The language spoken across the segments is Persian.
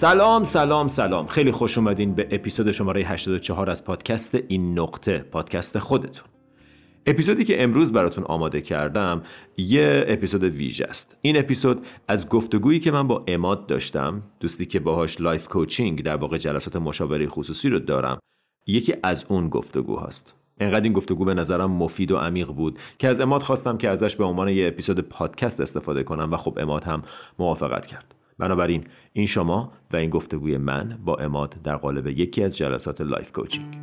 سلام سلام سلام. خیلی خوش اومدین به اپیزود شماره 84 از پادکست این نقطه پادکست خودتون. اپیزودی که امروز براتون آماده کردم یه اپیزود ویژه است. این اپیزود از گفتگویی که من با عماد داشتم دوستی که باهاش life coaching در واقع جلسات مشاوره خصوصی رو دارم یکی از اون گفتگو هست انقدر این گفتگو به نظرم مفید و عمیق بود که از عماد خواستم که ازش به عنوان یه اپیزود پادکست استفاده کنم و خب عماد هم موافقت کرد. بنابراین این شما و این گفتگوی من با عماد در قالب یکی از جلسات life coaching.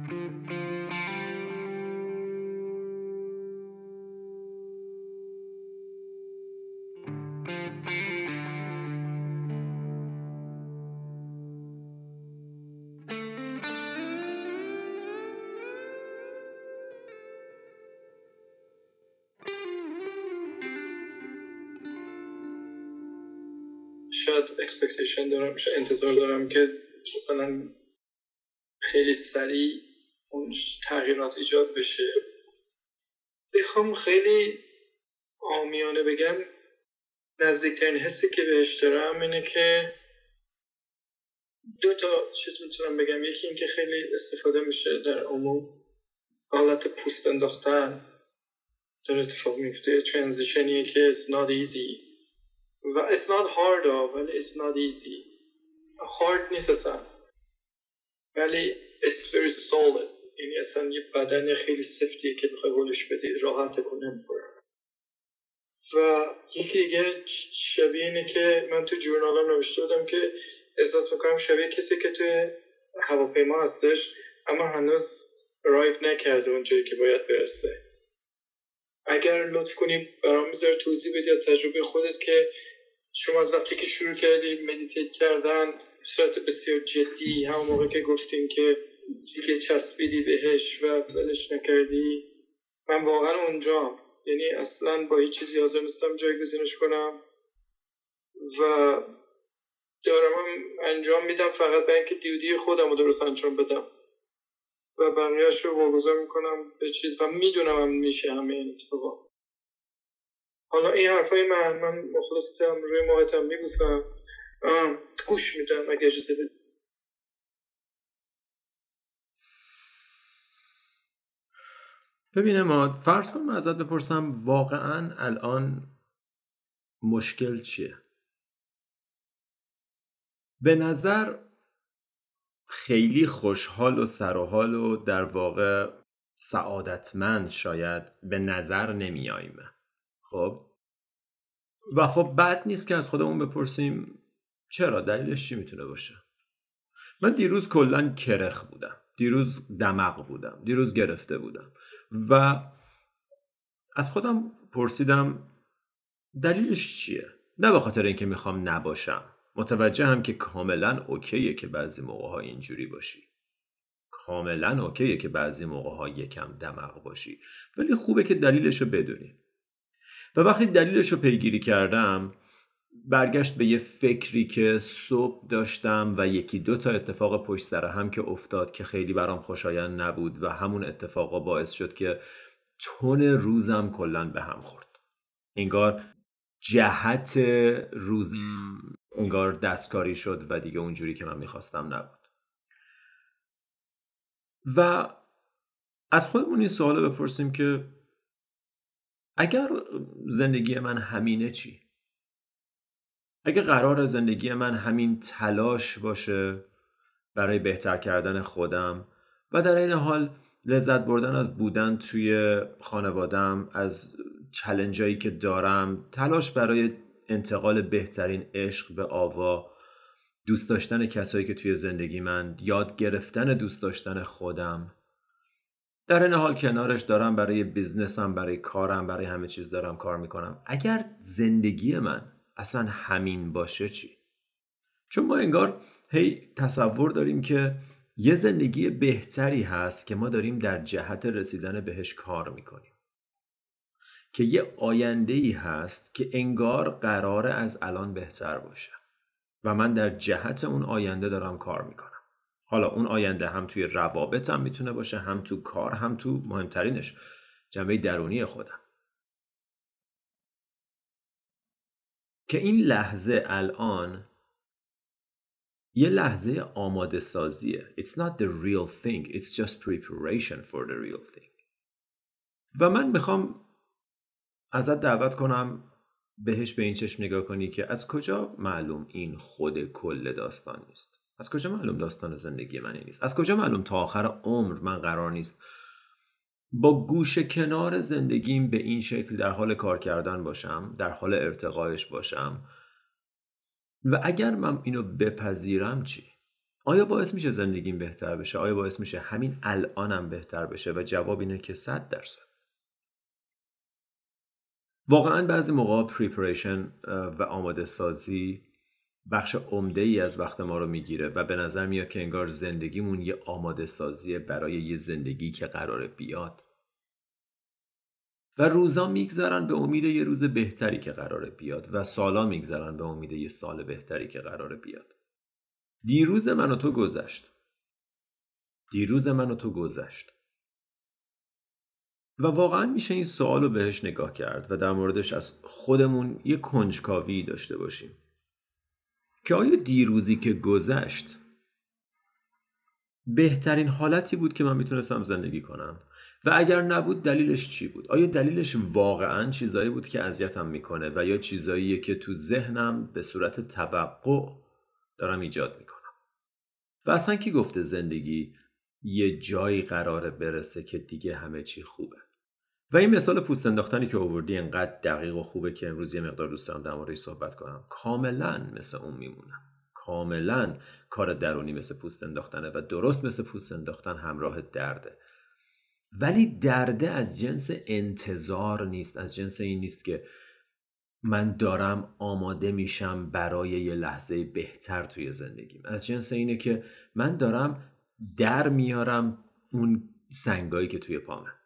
دارم انتظار دارم که مثلا خیلی سریع اون تغییرات ایجاد بشه. بخوام خیلی آمیانه بگم نزدیکترین حسی که بهش دارم اینه که دو تا چیز می‌تونم بگم. یکی اینکه خیلی استفاده میشه در عموم حالت پوست انداختن در اتفاق میفته ترانزیشنیه که it's not easy. و it's not hard ولی it's not easy. Hard نیست اصلا. ولی it's very solid. یعنی اصلا یه بدن خیلی سفتیه که بخوای گلش بدی راحت کنه و یکی دیگه شبیه اینه که من تو جورنالم نوشته بودم که احساس می‌کنم شبیه کسی که توی هواپیما هستش اما هنوز رایف نکرده اونجایی که باید برسه. اگر لطف کنی برام می‌ذاره توضیح بدی از تجربه خودت که شما از وقتی که شروع کردید مدیتیت کردن صورت بسیار جدی همون موقع که گفتین که دیگه چسبیدی بهش و ولش نکردی من واقعا اونجا یعنی اصلا با هیچ چیزی حاضر نیستم جایگزینش کنم و دارم انجام میدم فقط به اینکه دیودی خودم رو درست انجام بدم. و بقیهش رو واگذار می‌کنم به چیز و می‌دونم هم میشه همه این اتفاقا. حالا این حرفای من من مخلصتم روی ماهتم میبوسم. گوش میدم اگه اجازه بدید ببینه ما فرض کن ازت بپرسم واقعا الان مشکل چیه؟ به نظر خیلی خوشحال و سرحال و در واقع سعادتمند شاید به نظر نمیاییم خب. و خب بد نیست که از خودمون بپرسیم چرا؟ دلیلش چی می‌تونه باشه؟ من دیروز کلا کرخ بودم. دیروز دمق بودم. دیروز گرفته بودم. و از خودم پرسیدم دلیلش چیه؟ نه به خاطر اینکه می‌خوام نباشم. متوجه هم که کاملا اوکیه که بعضی موقع ها اینجوری باشی. کاملا اوکیه که بعضی موقع ها یکم دمق باشی. ولی خوبه که دلیلش رو بدونی. و وقتی دلیلش رو پیگیری کردم برگشت به یه فکری که صبح داشتم و یکی دو تا اتفاق پشت سر هم که افتاد که خیلی برام خوشایند نبود و همون اتفاقا باعث شد که تون روزم کلا به هم خورد. انگار جهت روزم انگار دستکاری شد و دیگه اونجوری که من می‌خواستم نبود. و از خودمون این سوال بپرسیم که اگر زندگی من همینه چی؟ اگه قرار زندگی من همین تلاش باشه برای بهتر کردن خودم و در این حال لذت بردن از بودن توی خانوادم از چلنجایی که دارم تلاش برای انتقال بهترین عشق به آوا دوست داشتن کسایی که توی زندگی من یاد گرفتن دوست داشتن خودم در این حال کنارش دارم برای بیزنسم برای کارم برای همه چیز دارم کار می‌کنم. اگر زندگی من اصلا همین باشه چی؟ چون ما انگار هی تصور داریم که یه زندگی بهتری هست که ما داریم در جهت رسیدن بهش کار می‌کنیم. که یه آینده ای هست که انگار قراره از الان بهتر باشه. و من در جهت اون آینده دارم کار می‌کنم. حالا اون آینده هم توی روابط هم می‌تونه باشه هم تو کار هم تو مهمترینش. جنبه درونی خودم. که این لحظه الان یه لحظه آماده سازیه. It's not the real thing It's just preparation for the real thing. و من می‌خوام ازت دعوت کنم بهش به این چشم نگاه کنی که از کجا معلوم این خود کل داستان نیست. از کجا معلوم داستان زندگی من نیست از کجا معلوم تا آخر عمر من قرار نیست با گوش کنار زندگیم به این شکل در حال کار کردن باشم در حال ارتقایش باشم و اگر من اینو بپذیرم چی؟ آیا باعث میشه زندگیم بهتر بشه؟ آیا باعث میشه همین الانم بهتر بشه؟ و جواب اینه که صد درصد واقعا بعضی موقع پریپریشن و آماده سازی بخش عمده ای از وقت ما رو می‌گیره و به نظر میاد که انگار زندگیمون یه آماده سازی برای یه زندگی که قرار بیاد. و روزا میگذرن به امید یه روز بهتری که قراره بیاد و سالا میگذرن به امید یه سال بهتری که قراره بیاد. دیروز من و تو گذشت. دیروز من و تو گذشت. و واقعا میشه این سوال رو بهش نگاه کرد و در موردش از خودمون یه کنجکاوی داشته باشیم. که آیا دیروزی که گذشت بهترین حالتی بود که من می‌تونستم زندگی کنم و اگر نبود دلیلش چی بود؟ آیا دلیلش واقعا چیزایی بود که اذیتم می‌کنه و یا چیزاییه که تو ذهنم به صورت توقع دارم ایجاد می‌کنم؟ و اصلا کی گفته زندگی یه جایی قراره برسه که دیگه همه چی خوبه؟ و این مثال پوست انداختنی که آوردی انقدر دقیق و خوبه که امروز یه مقدار دوست دارم در صحبت کنم. کاملا مثل اون میمونم. کاملا کار درونی مثل پوست انداختنه و درست مثل پوست انداختن همراه درده. ولی درده از جنس انتظار نیست از جنس این نیست که من دارم آماده میشم برای یه لحظه بهتر توی زندگیم. از جنس اینه که من دارم در میارم اون سنگایی که توی پامه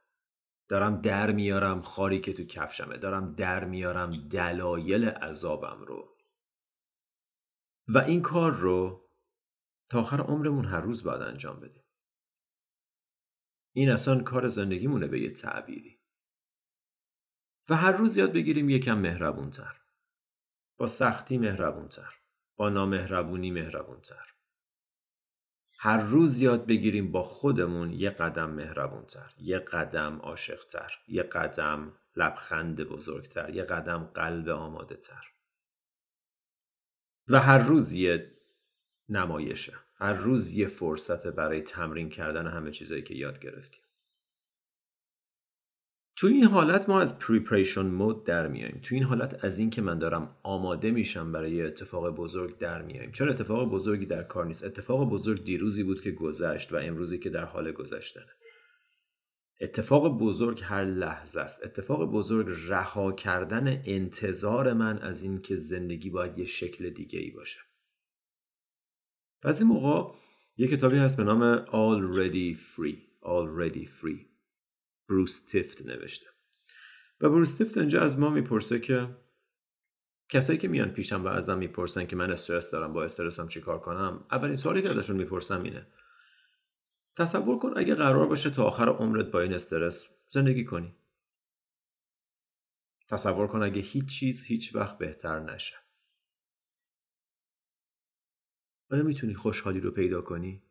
دارم در میارم خاری که تو کفشمه دارم در میارم دلایل عذابم رو. و این کار رو تا آخر عمرمون هر روز باید انجام بدیم. این اصلا کار زندگیمونه به یه تعبیری. و هر روز یاد بگیریم یکم مهربونتر. با سختی مهربونتر. با نامهربونی مهربونتر. هر روز یاد بگیریم با خودمون یه قدم مهربونتر یه قدم عاشقتر یه قدم لبخند بزرگتر یه قدم قلب آماده تر و هر روز یه نمایشه هر روز یه فرصت برای تمرین کردن همه چیزایی که یاد گرفتیم. تو این حالت ما از پریپریشن مود در میایم. تو این حالت از این که من دارم آماده میشم برای اتفاق بزرگ در میایم. چرا اتفاق بزرگی در کار نیست؟ اتفاق بزرگ دیروزی بود که گذشت و امروزی که در حال گذشتنه اتفاق بزرگ هر لحظه است. اتفاق بزرگ رها کردن انتظار من از این که زندگی باید یه شکل دیگه ای باشه. بعضی موقع یه کتابی هست به نام Already Free. Already Free. بروس تیفت نوشته. و بروس تیفت اینجا از ما می‌پرسه که کسایی که میان پیشم و ازم می‌پرسن که من استرس دارم با استرسم چیکار کنم؟ اولین سوالی که ازشون می‌پرسم اینه. تصور کن اگه قرار باشه تا آخر عمرت با این استرس زندگی کنی. تصور کن اگه هیچ چیز هیچ وقت بهتر نشه. آیا می‌تونی خوشحالی رو پیدا کنی؟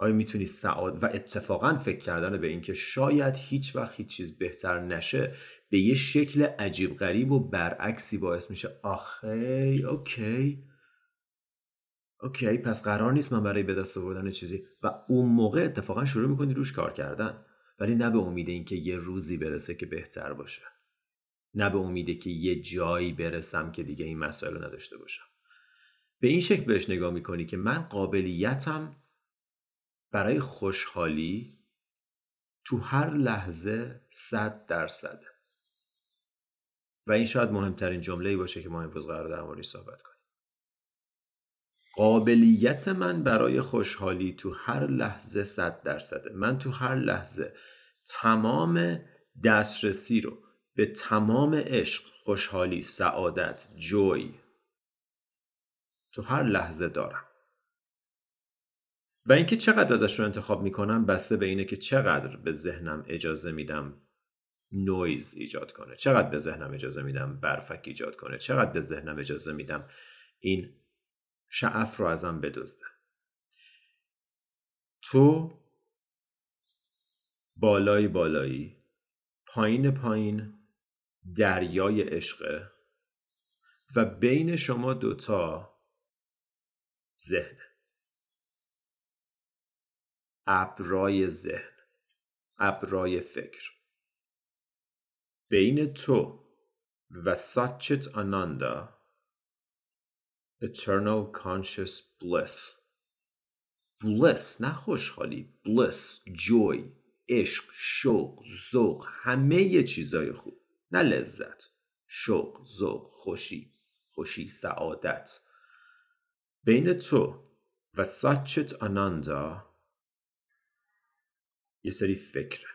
آیا می‌تونی سعاد و اتفاقا فکر کردن به اینکه شاید هیچ وقت هیچ چیز بهتر نشه به یه شکل عجیب غریب و برعکسی باعث میشه؟ آخه اوکی. اوکی پس قرار نیست من برای به دست آوردن چیزی و اون موقع اتفاقا شروع می‌کنی روش کار کردن. ولی نه به امید اینکه یه روزی برسه که بهتر باشه. نه به امیده که یه جایی برسم که دیگه این مسائل رو نداشته باشم. به این شکل بهش نگاه می‌کنی که من قابلیتم برای خوشحالی تو هر لحظه صد درصده و این شاید مهمترین جمله باشه که ما امروز قرار در موردش صحبت کنیم. قابلیت من برای خوشحالی تو هر لحظه صد درصده. من تو هر لحظه تمام دسترسی رو به تمام عشق خوشحالی سعادت جوی تو هر لحظه دارم. و اینکه چقدر ازش رو انتخاب می‌کنم بسته به اینه که چقدر به ذهنم اجازه میدم نویز ایجاد کنه. چقدر به ذهنم اجازه میدم برفک ایجاد کنه. چقدر به ذهنم اجازه میدم این شعف رو ازم بدزده. تو بالای بالایی پایین پایین دریای عشقه و بین شما دوتا ذهن ابرای ذهن ابرای فکر. بین تو و ساچت آناندا eternal conscious bliss. bliss نه خوشحالی bliss joy عشق شوق ذوق همه چیزای خوب. نه لذت شوق ذوق خوشی خوشی سعادت. بین تو و سات چیت آناندا یه سری فکره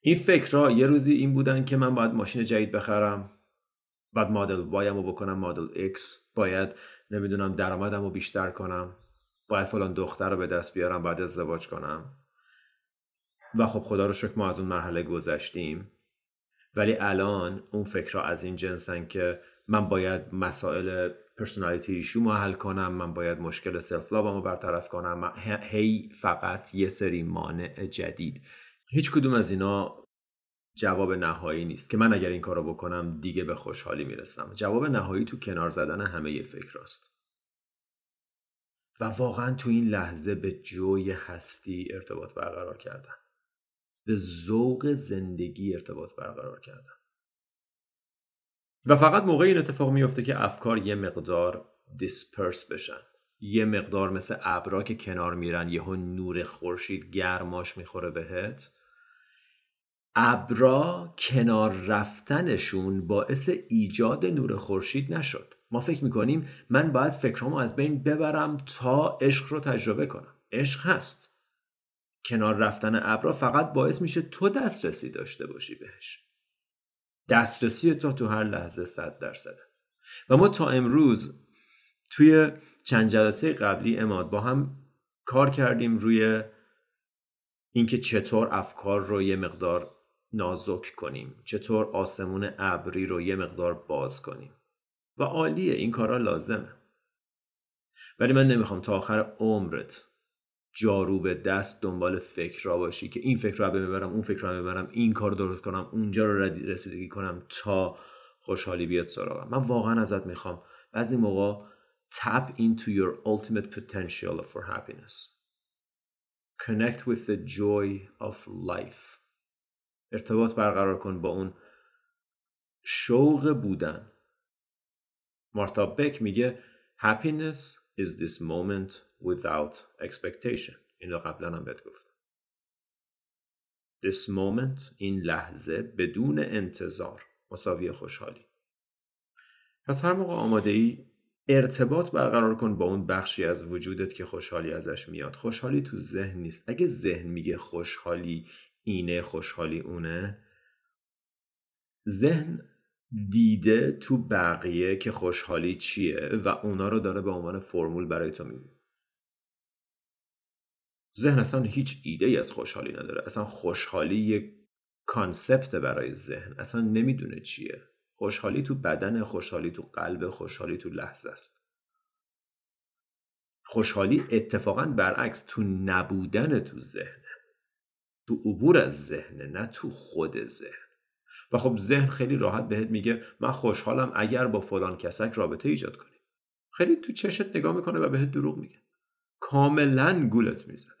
این فکرها یه روزی این بودن که من باید ماشین جدید بخرم بعد مدل Y ام رو بکنم مدل X باید نمی‌دونم درآمدم رو بیشتر کنم باید فلان دختر رو به دست بیارم بعد ازدواج کنم. و خب خدا رو شکر ما از اون مرحله گذشتیم. ولی الان اون فکرها از این جنسن که من باید مسائل personality issue حل کنم من باید مشکل self رو برطرف کنم. هی فقط یه سری مانع جدید. هیچ کدوم از اینا جواب نهایی نیست که من اگر این کارو بکنم دیگه به خوشحالی می‌رسم. جواب نهایی تو کنار زدن همه‌ی فکراست و واقعا تو این لحظه به جوی هستی ارتباط برقرار کردن به ذوق زندگی ارتباط برقرار کردن و فقط موقع این اتفاق میفته که افکار یه مقدار دیسپرس بشن. یه مقدار مثل ابرا که کنار میرن یهو نور خورشید گرماش می‌خوره بهت. ابرا کنار رفتنشون باعث ایجاد نور خورشید نشد. ما فکر می‌کنیم من باید فکرامو از بین ببرم تا عشق رو تجربه کنم. عشق هست. کنار رفتن ابرا فقط باعث میشه تو دسترسی داشته باشی بهش. دسترسی تو تو هر لحظه صد درصده. و ما تا امروز توی چند جلسه قبلی اماد با هم کار کردیم روی اینکه چطور افکار رو یه مقدار نازک کنیم چطور آسمون ابری رو یه مقدار باز کنیم. و عالیه این کارا لازمه. ولی من نمی‌خوام تا آخر عمرت جارو به دست دنبال فکر را باشی که این فکر رو ببرم اون فکر رو ببرم این کار درست کنم اونجا رو رسیدگی کنم تا خوشحالی بیاد سراغم. من واقعا ازت می‌خوام. بعضی موقع tap into your ultimate potential for happiness. Connect with the joy of life. ارتباط برقرار کن با اون شوق بودن. مارتا بک میگه happiness is this moment without expectation. این رو قبلا هم بهت گفتم. This moment این لحظه بدون انتظار. مساوی خوشحالی. پس هر موقع آماده ای ارتباط برقرار کن با اون بخشی از وجودت که خوشحالی ازش میاد. خوشحالی تو ذهن نیست. اگه ذهن میگه خوشحالی اینه خوشحالی اونه ذهن دیده تو بقیه که خوشحالی چیه و اونا رو داره به عنوان فرمول برای تو میگه ذهن اصلا هیچ ایده ای از خوشحالی نداره. اصلا خوشحالی یک کانسپت برای ذهن. اصلا نمی‌دونه چیه. خوشحالی تو بدن خوشحالی تو قلب خوشحالی تو لحظه است. خوشحالی اتفاقا برعکس تو نبودن تو ذهنه تو عبور از ذهنه نه تو خود ذهن. و خب ذهن خیلی راحت بهت میگه من خوشحالم اگر با فلان کسک رابطه ایجاد کنی. خیلی تو چشت نگاه می‌کنه و بهت دروغ میگه. کاملا گولت می‌زنه.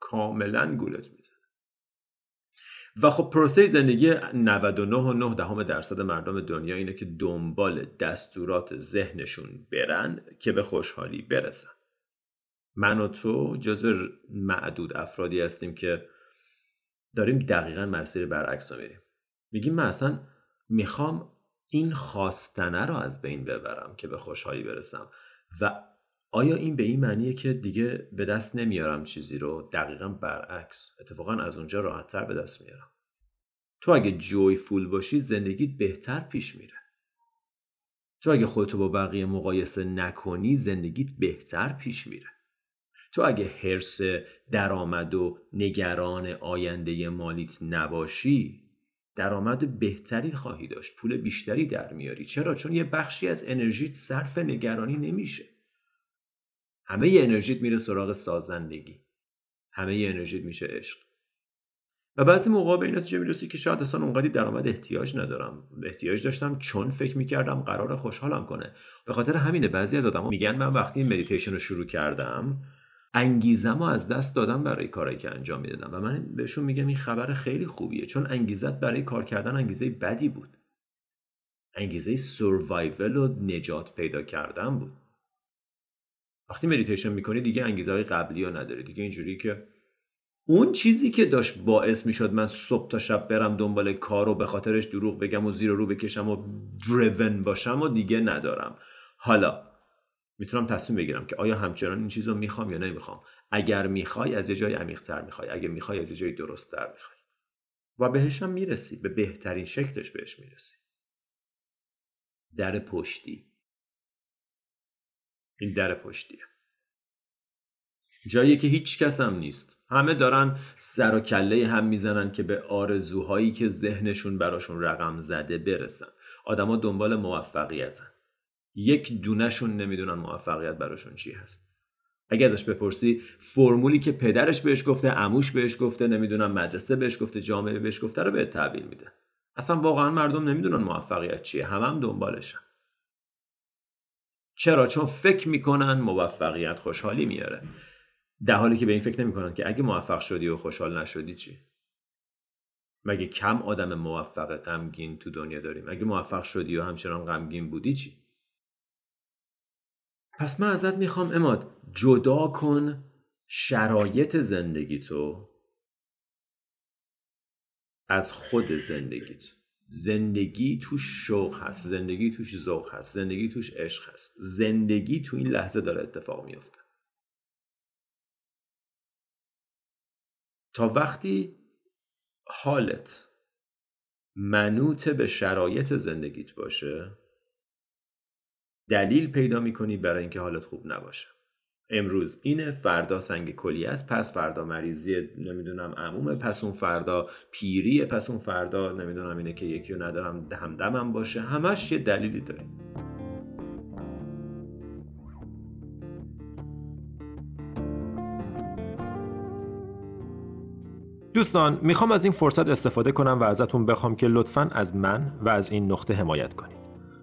کاملا گولت می‌زنه. و خب پروسه زندگی 99 دهم درصد مردم دنیا اینه که دنبال دستورات ذهنشون برن که به خوشحالی برسن. من و تو جزو معدود افرادی هستیم که داریم دقیقا مسیر برعکس رو میریم. میگیم من اصلا می‌خوام این خواستنه رو از بین ببرم که به خوشحالی برسم و آیا این به این معنیه که دیگه به دست نمیارم چیزی رو؟ دقیقا برعکس. اتفاقا از اونجا راحتتر به دست میارم. تو اگه جوی فول باشی زندگیت بهتر پیش میره. تو اگه خودتو با بقیه مقایسه نکنی زندگیت بهتر پیش میره. تو اگه حرس درآمد و نگران آینده مالیت نباشی درآمد بهتری خواهی داشت. پول بیشتری در میاری. چرا؟ چون یه بخشی از انرژیت صرف نگرانی نمیشه. همه ی انرژیت میره سراغ سازندگی. همه ی انرژیت میشه عشق. و بعضی موقع به این نتیجه می‌رسی که شاید اصلا اونقدی درآمد احتیاج ندارم. احتیاج داشتم چون فکر می‌کردم قرار خوشحالم کنه. به خاطر همینه بعضی از آدما میگن من وقتی مدیتیشن رو شروع کردم انگیزم رو از دست دادم برای کارایی که انجام می‌دادم. و من بهشون میگم این خبر خیلی خوبیه چون انگیزت برای کار کردن انگیزه بدی بود. انگیزه survival و نجات پیدا کردن بود. وقتی مدیتیشن می‌کنی دیگه انگیزه های قبلی ها نداری. دیگه اینجوری که اون چیزی که داشت باعث می‌شد من صبح تا شب برم دنبال کار و به خاطرش دروغ بگم و زیر رو بکشم و درون باشم و دیگه ندارم. حالا می‌تونم تصمیم بگیرم که آیا همچنان این چیز رو می‌خوام یا نمی‌خوام. اگر می‌خوای از یه جای عمیقتر می‌خوای. اگر می‌خوای از یه جای درستتر می‌خوای. و بهش هم می‌رسی. به بهترین شکلش بهش می‌رسی. در پشتی. این در پشتیه. جایی که هیچ کس هم نیست. همه دارن سر و کله هم می‌زنن که به آرزوهایی که ذهنشون براشون رقم زده برسن. آدما دنبال موفقیتن. یک دونهشون نمی‌دونن موفقیت براشون چی هست. اگه ازش بپرسی فرمولی که پدرش بهش گفته عموش بهش گفته نمی‌دونم مدرسه بهش گفته جامعه بهش گفته رو به تحویل میده. اصلا واقعا مردم نمی‌دونن موفقیت چیه. هم هم دنبالشن. چرا؟ چون فکر می‌کنن موفقیت خوشحالی میاره. در حالی که به این فکر نمی‌کنن که اگه موفق شدی و خوشحال نشدی چی؟ مگه کم آدم موفق غمگین تو دنیا داریم؟ اگه موفق شدی و همچنان غمگین بودی چی؟ پس من ازت می‌خوام اماد جدا کن شرایط زندگی تو از خود زندگیت زندگی توش شوق هست زندگی توش ذوق هست زندگی توش عشق هست. زندگی تو این لحظه داره اتفاق میفته تا وقتی حالت منوط به شرایط زندگیت باشه دلیل پیدا می‌کنی برای اینکه حالت خوب نباشه. امروز اینه فردا سنگ کلی است پس فردا مریضی نمی‌دونم عمومه پس اون فردا پیریه پس اون فردا نمی‌دونم اینه که یکی رو ندارم همدمم باشه. همش یه دلیلی داره. دوستان می‌خوام از این فرصت استفاده کنم و ازتون بخوام که لطفا از من و از این نقطه حمایت کنید.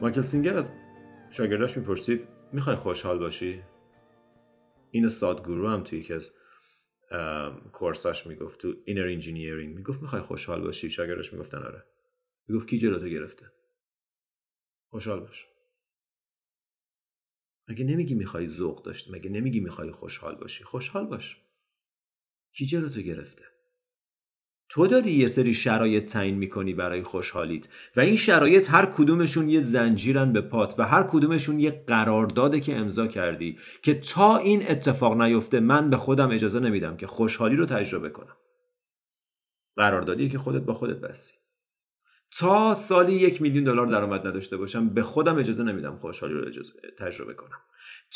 مایکل سینگر از شاگرداش می‌پرسید می‌خوای خوشحال باشی؟ سادگورو هم توی یکی از course هاش می‌گفت تو Inner Engineering می‌گفت می‌خوای خوشحال باشی؟ شاگرداش می‌گفتن آره. می‌گفت کی جلوتو گرفته؟ خوشحال باش. مگه نمیگی می‌خوای ذوق داشت؟ مگه نمیگی می‌خوای خوشحال باشی؟ خوشحال باش. کی جلوتو گرفته؟ تو داری یه سری شرایط تعیین می‌کنی برای خوشحالیت و این شرایط هر کدومشون یه زنجیرن به پات و هر کدومشون یه قرارداده که امضا کردی که تا این اتفاق نیفته من به خودم اجازه نمیدم که خوشحالی رو تجربه کنم. قراردادی که خودت با خودت بستی. تا سالی یک میلیون دلار درآمد نداشته باشم به خودم اجازه نمیدم خوشحالی رو اجازه تجربه کنم.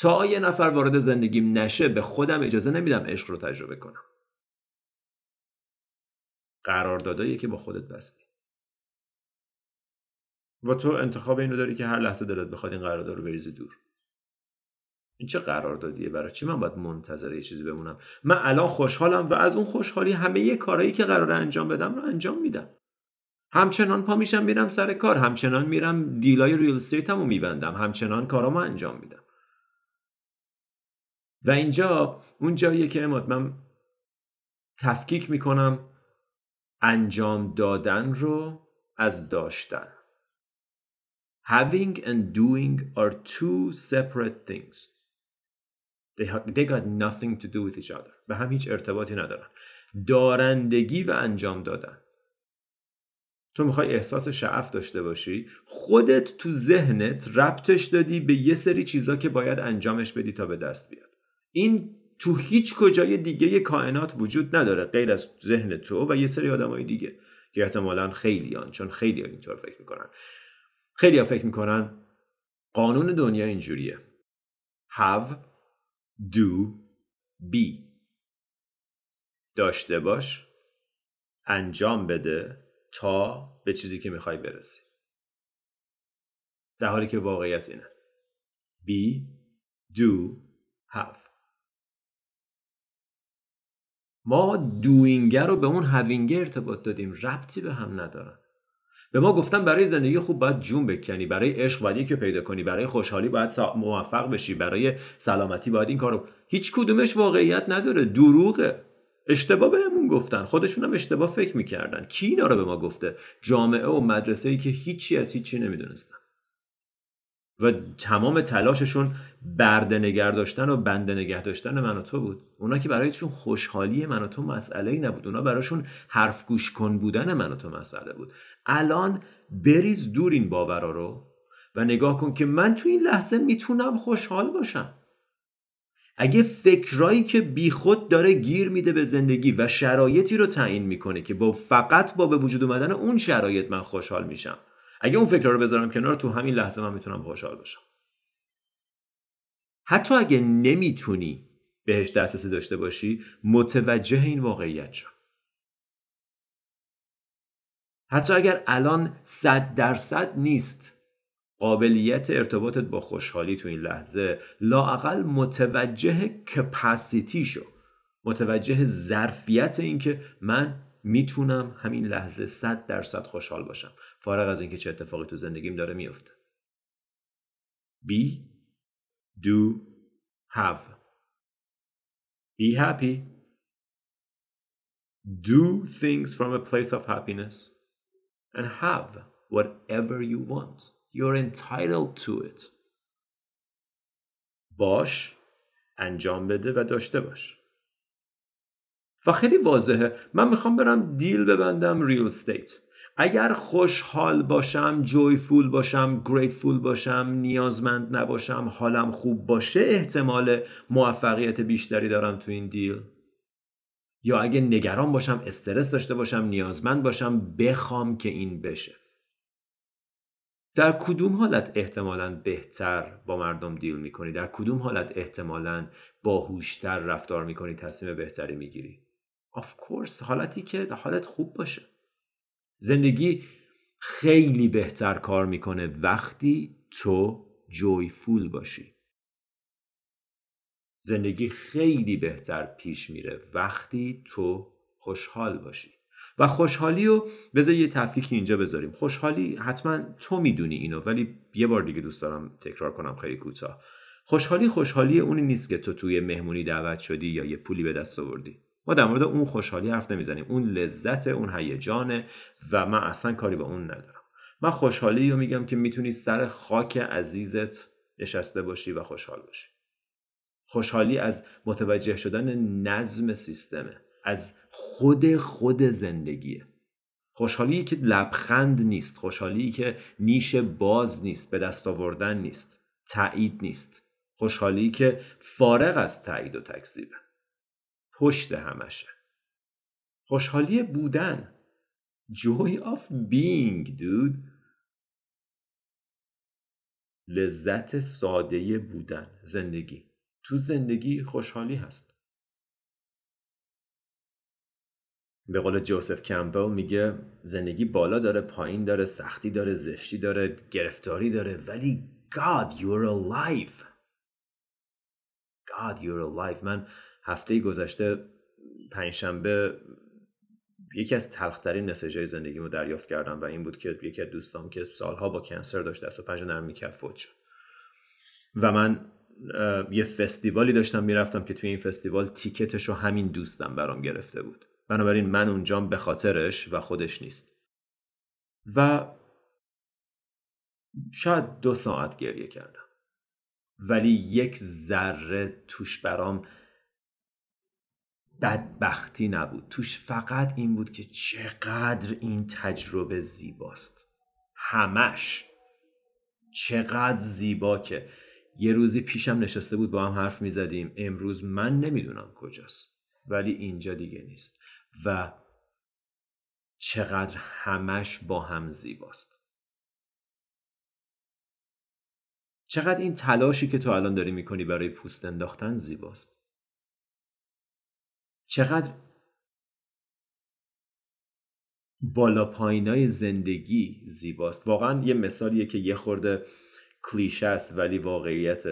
تا یه نفر وارد زندگیم نشه به خودم اجازه نمیدم عشق رو تجربه کنم. قراردادایی که با خودت بستی. و تو انتخاب اینو داری که هر لحظه دلت بخواد این قرارداد رو بریزی دور. این چه قراردادیه برای چی من باید منتظر یه چیزی بمونم؟ من الان خوشحالم و از اون خوشحالی همه یه کارایی که قرار انجام بدم رو انجام میدم. همچنان پا میشم میرم سر کار همچنان میرم دیلای ریل استیت رو میبندم همچنان کارامو انجام میدم. و اینجا اون جاییه که اماد من تفکیک می‌کنم انجام دادن رو از داشتن. Having and doing are two separate things. They, they got nothing to do with each other. به هم هیچ ارتباطی ندارن. دارندگی و انجام دادن. تو می‌خوای احساس شعف داشته باشی خودت تو ذهنت ربطش دادی به یه سری چیزا که باید انجامش بدی تا به دست بیاد. این تو هیچ کجای دیگه کائنات وجود نداره غیر از ذهن تو و یه سری آدمای دیگه که احتمالا خیلی آن چون خیلی اینطور فکر می‌کنن. خیلی ها فکر می‌کنن قانون دنیا اینجوریه. Have do be. داشته باش انجام بده تا به چیزی که می‌خوای برسی. در حالی که واقعیت اینه. Be do have. ما دوینگر رو به اون هوینگه ارتباط دادیم ربطی به هم ندارن. به ما گفتن برای زندگی خوب باید جون بکنی برای عشق باید یکی پیدا کنی برای خوشحالی باید موفق بشی برای سلامتی باید این کارو هیچ کدومش واقعیت نداره دروغه. اشتباه بهمون گفتن خودشون هم اشتباه فکر می‌کردن. کی اینا رو به ما گفته؟ جامعه و مدرسه ای که هیچی از هیچی نمی‌دونستن. و تمام تلاششون برده نگه داشتن و بنده نگه داشتن من و تو بود. اونا که برایشون خوشحالی من و تو مسئله ای نبود. اونا براشون حرف گوش کن بودن من و تو مسئله بود. الان بریز دور این باورا رو و نگاه کن که من تو این لحظه می‌تونم خوشحال باشم. اگه فکرایی که بیخود داره گیر میده به زندگی و شرایطی رو تعیین می‌کنه که با فقط با به وجود اومدن اون شرایط من خوشحال میشم اگه اون فکر رو بذارم کنار تو همین لحظه من می‌تونم خوشحال باشم. حتی اگه نمی‌تونی بهش دسترسی داشته باشی متوجه این واقعیت شو. حتی اگر الان صد درصد نیست قابلیت ارتباطت با خوشحالی تو این لحظه لاقل متوجه کپاسیتی شو. متوجه ظرفیت اینکه من می‌تونم همین لحظه صد درصد خوشحال باشم. فارغ از اینکه چه اتفاقی تو زندگیم داره میفته be do have. Be happy. Do things from a place of happiness and have whatever you want. You're entitled to it. باش انجام بده و داشته باش. و خیلی واضحه. من می‌خوام برم دیل ببندم ریل استیت اگر خوشحال باشم جویفول باشم گریتفول باشم نیازمند نباشم حالم خوب باشه احتمال موفقیت بیشتری دارم تو این دیل. یا اگه نگران باشم استرس داشته باشم نیازمند باشم بخوام که این بشه. در کدوم حالت احتمالا بهتر با مردم دیل می‌کنی؟ در کدوم حالت احتمالا باهوشتر رفتار می‌کنی تصمیم بهتری می‌گیری؟ Of course حالتی که حالت خوب باشه. زندگی خیلی بهتر کار می‌کنه وقتی تو جویفول باشی. زندگی خیلی بهتر پیش میره وقتی تو خوشحال باشی. و خوشحالی رو بذار یه تفکیکی اینجا بذاریم. خوشحالی حتما تو می‌دونی اینو ولی یه بار دیگه دوست دارم تکرار کنم خیلی کوتاه. خوشحالی خوشحالی اونی نیست که تو توی مهمونی دعوت شدی یا یه پولی به دست آوردی. ما در مورد اون خوشحالی حرف نمی‌زنیم. اون لذت اون هیجانه و من اصلا کاری با اون ندارم. من خوشحالی رو میگم که می‌تونی سر خاک عزیزت نشسته باشی و خوشحال باشی. خوشحالی از متوجه شدن نظم سیستمه. از خود خود زندگیه. خوشحالی که لبخند نیست. خوشحالی که نیش باز نیست. به دست آوردن نیست. تایید نیست. خوشحالی که فارغ از تایید و تکذیبه. پشت همشه. خوشحالی بودن. Joy of being dude. لذت ساده بودن. زندگی. تو زندگی خوشحالی هست. به قول جوزف کمپل میگه زندگی بالا داره پایین داره سختی داره زشتی داره گرفتاری داره ولی God you're alive. God you're alive. من هفته گذشته پنجشنبه یکی از تلخترین های رو دریافت کردم و این بود که یکی از دوستام که سالها با کنسر داشت دست و پنجه نرم می‌کرد فوت شد. و من یه فستیوالی داشتم می‌رفتم که توی این فستیوال تیکتش رو همین دوستم برام گرفته بود. بنابراین من اونجام به خاطرش و خودش نیست. و شاید دو ساعت گریه کردم. ولی یک ذره توش برام بدبختی نبود. توش فقط این بود که چقدر این تجربه زیباست. همش. چقدر زیبا که یه روزی پیشم نشسته بود با هم حرف می زدیم امروز من نمی‌دونم کجاست. ولی اینجا دیگه نیست. و چقدر همش با هم زیباست. چقدر این تلاشی که تو الان داری می‌کنی برای پوست انداختن زیباست. چقدر بالا پایینای زندگی زیباست. واقعا یه مثالیه که یه خورده کلیشه است ولی واقعیت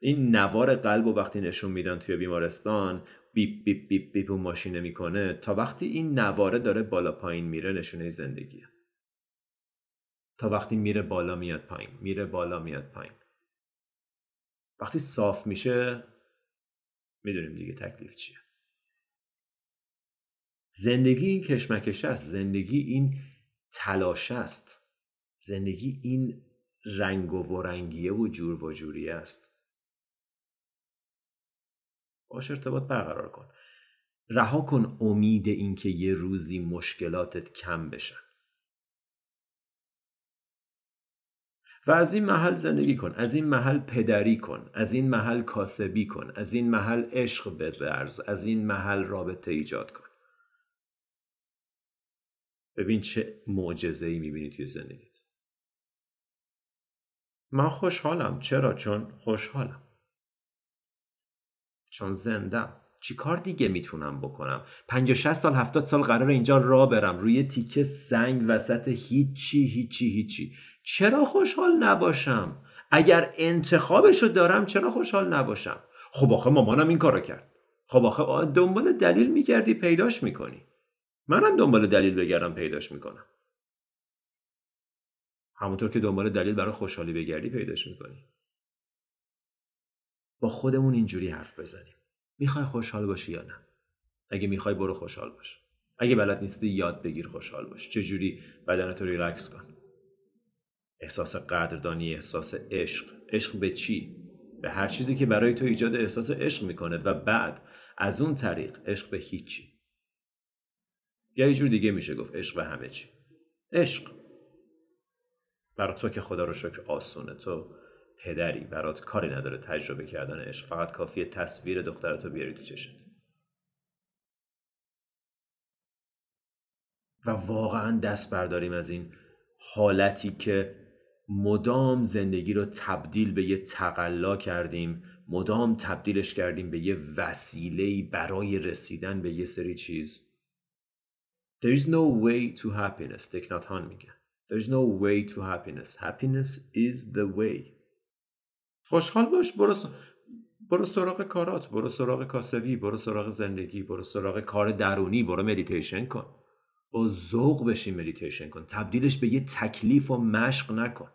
این نوار قلب و وقتی نشون میدن توی بیمارستان بیپ بیپ بیپ بیپ و ماشینه می‌کنه تا وقتی این نواره داره بالا پایین میره نشونه زندگیه تا وقتی میره بالا میاد پایین میره بالا میاد پایین. وقتی صاف میشه می‌دونیم دیگه تکلیف چیه. زندگی این کشمکش است زندگی این تلاش است. زندگی این رنگ و ورنگیه و جور و جوریه است. باش ارتباط برقرار کن. رها کن امید اینکه یه روزی مشکلاتت کم بشن. و از این محل زندگی کن از این محل پدری کن از این محل کاسبی کن از این محل عشق بورز از این محل رابطه ایجاد کن. ببین چه معجزه ای می‌بینی توی زندگیت. من خوشحالم. چرا؟ چون خوشحالم. چون زندم. چی کار دیگه می‌تونم بکنم؟ 50 سال 70 سال قرار اینجا را برم. روی تیکه سنگ وسط هیچی هیچی هیچی. چرا خوشحال نباشم؟ اگر انتخابشو دارم چرا خوشحال نباشم؟ خب آخه مامانم این کارو کرد. خب آخه دنبال دلیل میگردی پیداش می‌کنی. منم دنبال دلیل بگردم پیداش می‌کنم. همونطور که دنبال دلیل برای خوشحالی بگردی پیداش می‌کنی. با خودمون اینجوری حرف بزنیم. می‌خوای خوشحال باشی یا نه؟ اگه می‌خوای برو خوشحال باش. اگه بلد نیستی یاد بگیر خوشحال باش. چجوری؟ بدنتو ریلکس کن. احساس قدردانی احساس عشق. عشق به چی؟ به هر چیزی که برای تو ایجاد احساس عشق می‌کنه. و بعد از اون طریق عشق به هیچی. یا یه جور دیگه میشه گفت عشق به همه چی. عشق. برای تو که خدا رو شکر آسونه. تو پدری. برات کاری نداره تجربه کردن عشق. فقط کافیه تصویر دخترتو بیاری تو چشت. و واقعا دست برداریم از این حالتی که مدام زندگی رو تبدیل به یه تقلا کردیم مدام تبدیلش کردیم به یه وسیله برای رسیدن به یه سری چیز. There is no way to happiness تکنات هان میگه. There is no way to happiness. Happiness is the way. خوشحال باش برو, برو سراغ کارات برو سراغ کاسبی برو سراغ زندگی برو سراغ کار درونی برو مدیتیشن کن. با ذوق بشین مدیتیشن کن. تبدیلش به یه تکلیف و مشق نکن.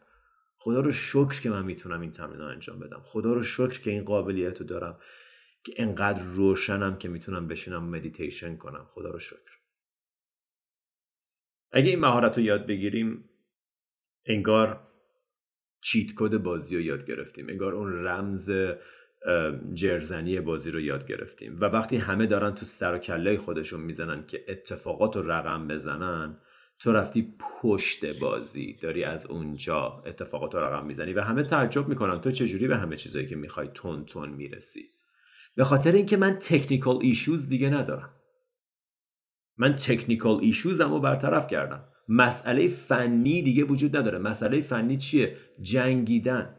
خدا رو شکر که من می‌تونم این تمرین انجام بدم. خدا رو شکر که این قابلیت رو دارم. که انقدر روشنم که می‌تونم بشینم مدیتیشن کنم. خدا رو شکر. اگه این مهارت رو یاد بگیریم انگار cheat code بازی رو یاد گرفتیم. انگار اون رمز جرزنی بازی رو یاد گرفتیم. و وقتی همه دارن تو سر و کله خودشون می‌زنن که اتفاقات رو رقم بزنن تو رفتی پشت بازی داری از اونجا اتفاقات رو رقم می‌زنی و همه تعجب می‌کنن تو چجوری به همه چیزایی که می‌خوای تند تند می‌رسی. به خاطر اینکه من technical issues دیگه ندارم. من technical issues رو برطرف کردم. مسئله فنی دیگه وجود نداره. مسئله فنی چیه؟ جنگیدن.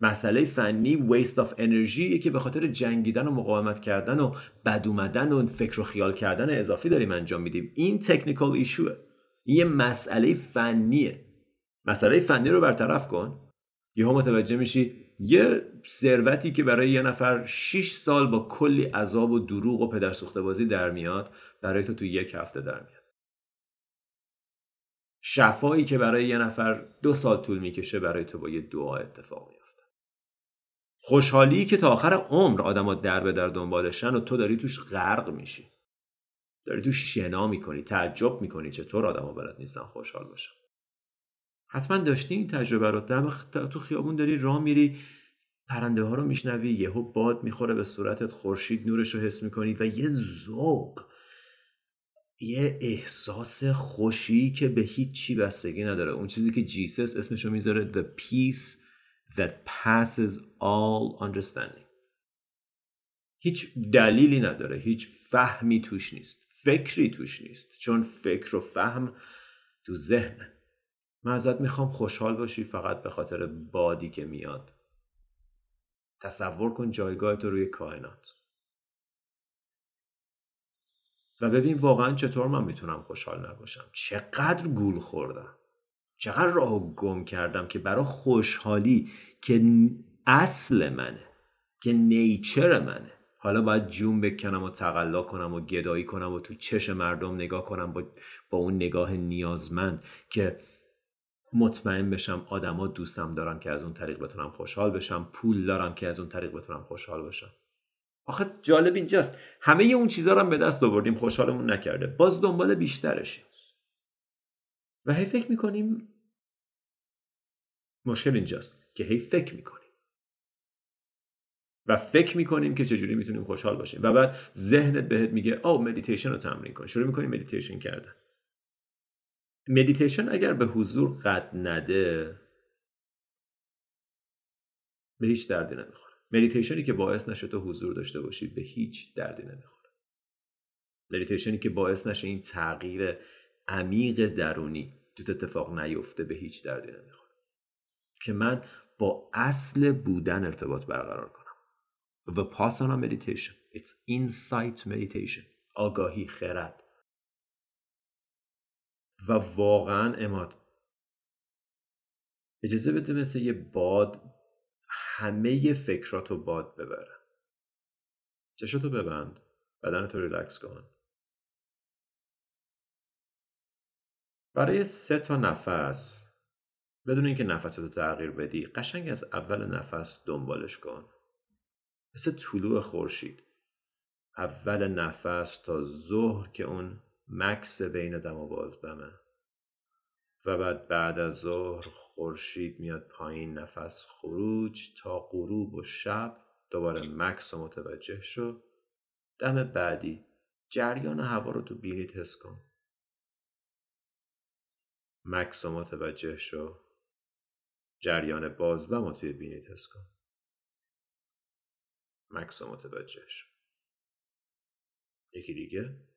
مسئله فنی waste of energy که به خاطر جنگیدن و مقاومت کردن و بد اومدن و فکر و خیال کردن اضافی داریم انجام میدیم. این technical issue ه این یه مسئله فنیه. مسئله فنی رو برطرف کن. یهو متوجه میشی یه ثروتی که برای یه نفر 6 سال با کلی عذاب و دروغ و پدر بازی در میاد برای تو تو یک هفته در میاد. شفایی که برای یه نفر دو سال طول می‌کشه برای تو با یه دعا اتفاق میافته. خوشحالی که تا آخر عمر آدما در به در دنبالشن و تو داری توش غرق میشی. داری توش شنا می‌کنی تعجب می‌کنی چطور آدما بلد نیستن خوشحال باشن. حتما داشتی این تجربه رو. تو خیابون داری راه میری پرنده ها رو میشنوی یهو باد می‌خوره به صورتت خورشید نورش رو حس می‌کنی و یه ذوق یه احساس خوشی که به هیچ چی بستگی نداره. اون چیزی که جیسس اسمشو می‌ذاره the peace that passes all understanding. هیچ دلیلی نداره هیچ فهمی توش نیست فکری توش نیست چون فکر و فهم تو ذهنه. من ازت می‌خوام خوشحال باشی فقط به خاطر بادی که میاد. تصور کن جایگاه تو روی کائنات. و ببین واقعا چطور من می‌تونم خوشحال نباشم. چقدر گول خوردم. چقدر راه گم کردم که برای خوشحالی که اصل منه که نیچر منه. حالا باید جون بکنم و تقلا کنم و گدایی کنم و تو چش مردم نگاه کنم با, با اون نگاه نیازمند که مطمئن بشم آدما دوستم دارن که از اون طریق بتونم خوشحال بشم پول دارم که از اون طریق بتونم خوشحال باشم آخه جالب اینجاست. همه اون چیزا رو هم به دست آوردیم خوشحالمون نکرده. باز دنبال بیشترشه و هی فکر می‌کنیم مشکل اینجاست که هی فکر می‌کنیم. و فکر می‌کنیم که چجوری می‌تونیم خوشحال باشیم. و بعد ذهنت بهت میگه او مدیتیشن رو تمرین کن. شروع می‌کنیم مدیتیشن کردن. مدیتیشن اگر به حضور قد نده به هیچ دردی نمی‌خوره. مدیتیشنی که باعث نشه تو حضور داشته باشی به هیچ دردی نمی‌خوره. مدیتیشنی که باعث نشه این تغییر عمیق درونی تو اتفاق نیفته به هیچ دردی نمی‌خوره. که من با اصل بودن ارتباط برقرار کنم. Vipassana meditation. It's insight meditation. آگاهی خرد. و واقعا اماد. اجازه بده مثل یه باد همه فکراتو باد ببره. چشاتو ببند بدنتو ریلکس کن. برای سه تا نفس بدون اینکه نفستو تغییر بدی قشنگ از اول نفس دنبالش کن. مثل طلوع خورشید. اول نفس تا ظهر که اون مکس بین دم و بازدمه. و بعد بعد از ظهر خورشید میاد پایین نفس خروج تا غروب و شب دوباره مکس و متوجه شو. دم بعدی جریان هوا رو تو بینیت حس کن. مکس و متوجه شو. جریان بازدم رو توی بینیت حس کن. مکس رو متوجه شو. یکی دیگه؟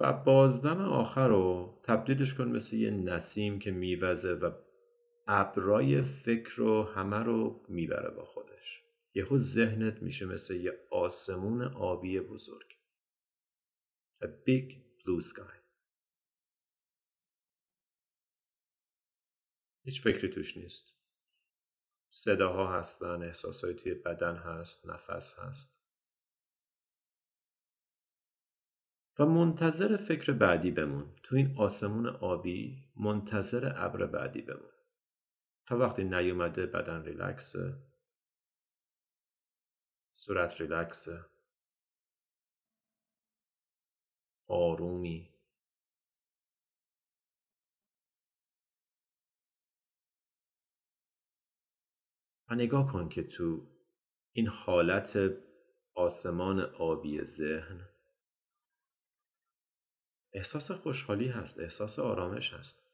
و بازدم آخر رو تبدیلش کن مثل یه نسیم که میوزه و ابرای فکر رو همه رو می‌بره با خودش. یهو ذهنت میشه مثل یه آسمون آبی بزرگ. A big blue sky. هیچ فکری توش نیست. صداها هستن احساسهای توی بدن هست نفس هست. و منتظر فکر بعدی بمون. تو این آسمون آبی منتظر ابر بعدی بمون. تا وقتی نیومده بدن ریلکسه. صورت ریلکسه. آرومی. و نگاه کن که تو این حالت آسمان آبی ذهن احساس خوشحالی هست احساس آرامش هست.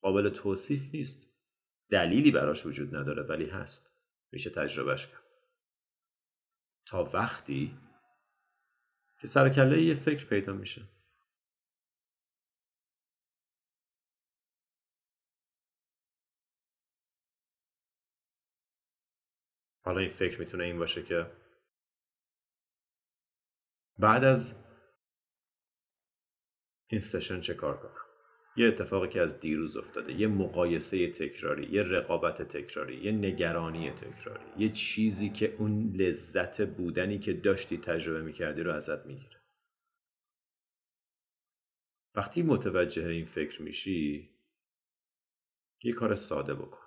قابل توصیف نیست. دلیلی براش وجود نداره ولی هست. میشه تجربهش کرد. تا وقتی که سرکله یه فکر پیدا میشه. حالا این فکر می‌تونه این باشه که بعد از این سشن چه کار کنم؟ یه اتفاقی که از دیروز افتاده یه مقایسه تکراری یه رقابت تکراری یه نگرانی تکراری یه چیزی که اون لذت بودنی که داشتی تجربه می‌کردی رو ازت می‌گیره. وقتی متوجه این فکر میشی یه کار ساده بکن.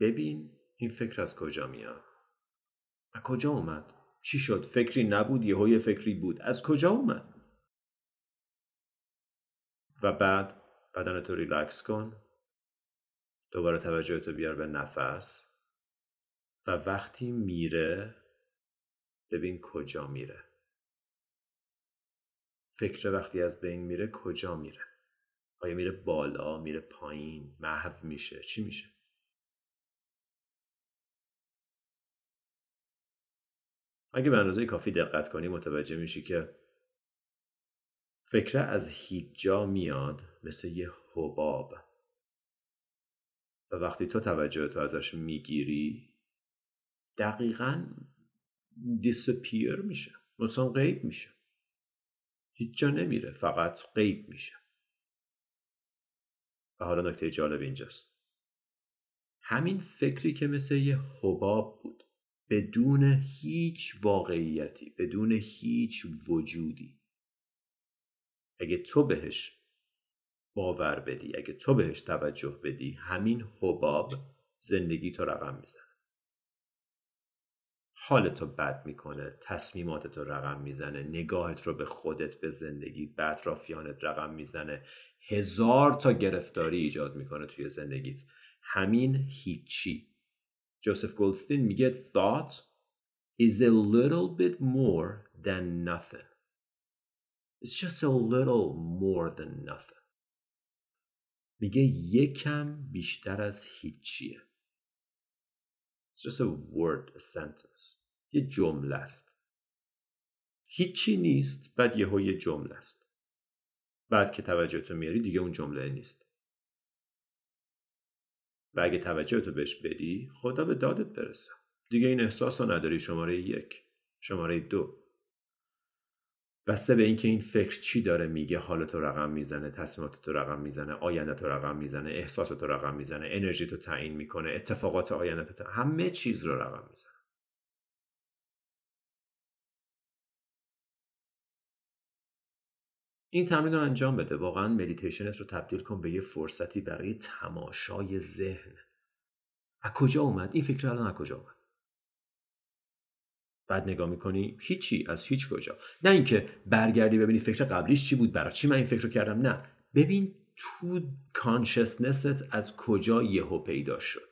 ببین این فکر از کجا میاد. از کجا اومد؟ چی شد؟ فکری نبود؟ یه فکری بود. از کجا اومد؟ و بعد بدنتو ریلکس کن. دوباره توجهتو بیار به نفس. و وقتی میره ببین کجا میره. فکر وقتی از بین میره کجا میره؟ آیا میره بالا میره پایین محو میشه؟ چی میشه؟ اگه به اندازه کافی دقت کنی متوجه میشی که فکره از هیچ جا میاد مثل یه حباب. و وقتی تو توجه تو ازش می‌گیری دقیقا دیسپیر میشه. مثلا غیب میشه. هیچ جا نمیره فقط غیب میشه. و حالا نکته جالب اینجاست. همین فکری که مثل یه حباب بود بدون هیچ واقعیتی بدون هیچ وجودی. اگه تو بهش باور بدی اگه تو بهش توجه بدی همین حباب زندگی تو رقم می‌زنه. حالتو بد می‌کنه تصمیماتت رو رقم می‌زنه نگاهت رو به خودت به زندگی به اطرافیانت رقم می‌زنه. هزار تا گرفتاری ایجاد می‌کنه توی زندگیت. همین هیچی. جوزف گولدستین میگه thought is a little bit more than nothing. It's just a little more than nothing میگه یکم بیشتر از هیچیه It's just a word, a sentence. یه جمله است. هیچی نیست بعد یهو یه جمله است. بعد که توجه تو میاری دیگه اون جمله نیست. و اگه توجه تو بهش بدی خدا به دادت برسه. دیگه این احساس رو نداری شماره یک. شماره دو. بسته به اینکه این فکر چی داره میگه حالت رو رقم می‌زنه تصمیمات رو رقم می‌زنه آینده رو رقم می‌زنه احساسات رو رقم می‌زنه انرژی تو تعیین می‌کنه اتفاقات آینده تو همه چیز رو رقم می‌زنه. این تمرین رو انجام بده. واقعا مدیتیشنت رو تبدیل کن به یه فرصتی برای تماشای ذهن. از کجا اومد؟ این فکر الان از کجا اومد؟ بعد نگاه می‌کنی هیچی از هیچ کجا. نه اینکه برگردی ببینی فکر قبلیش چی بود برای چی من این فکر رو کردم نه. ببین تو کانشسنست از کجا یهو پیدا شد.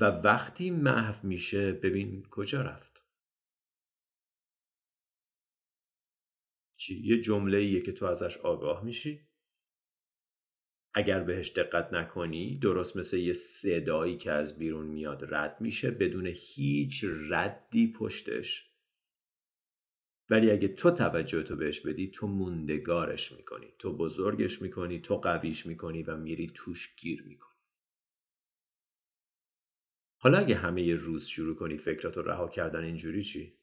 و وقتی محو میشه ببین کجا رفت. چی؟ یه جمله که تو ازش آگاه میشی. اگر بهش دقت نکنی درست مثل یه صدایی که از بیرون میاد رد میشه بدون هیچ ردی پشتش ولی اگه تو توجه تو بهش بدی تو موندگارش می‌کنی تو بزرگش می‌کنی تو قویش می‌کنی و میری توش گیر می‌کنی حالا اگه همه یه روز شروع کنی فکراتو رها کردن اینجوری چی؟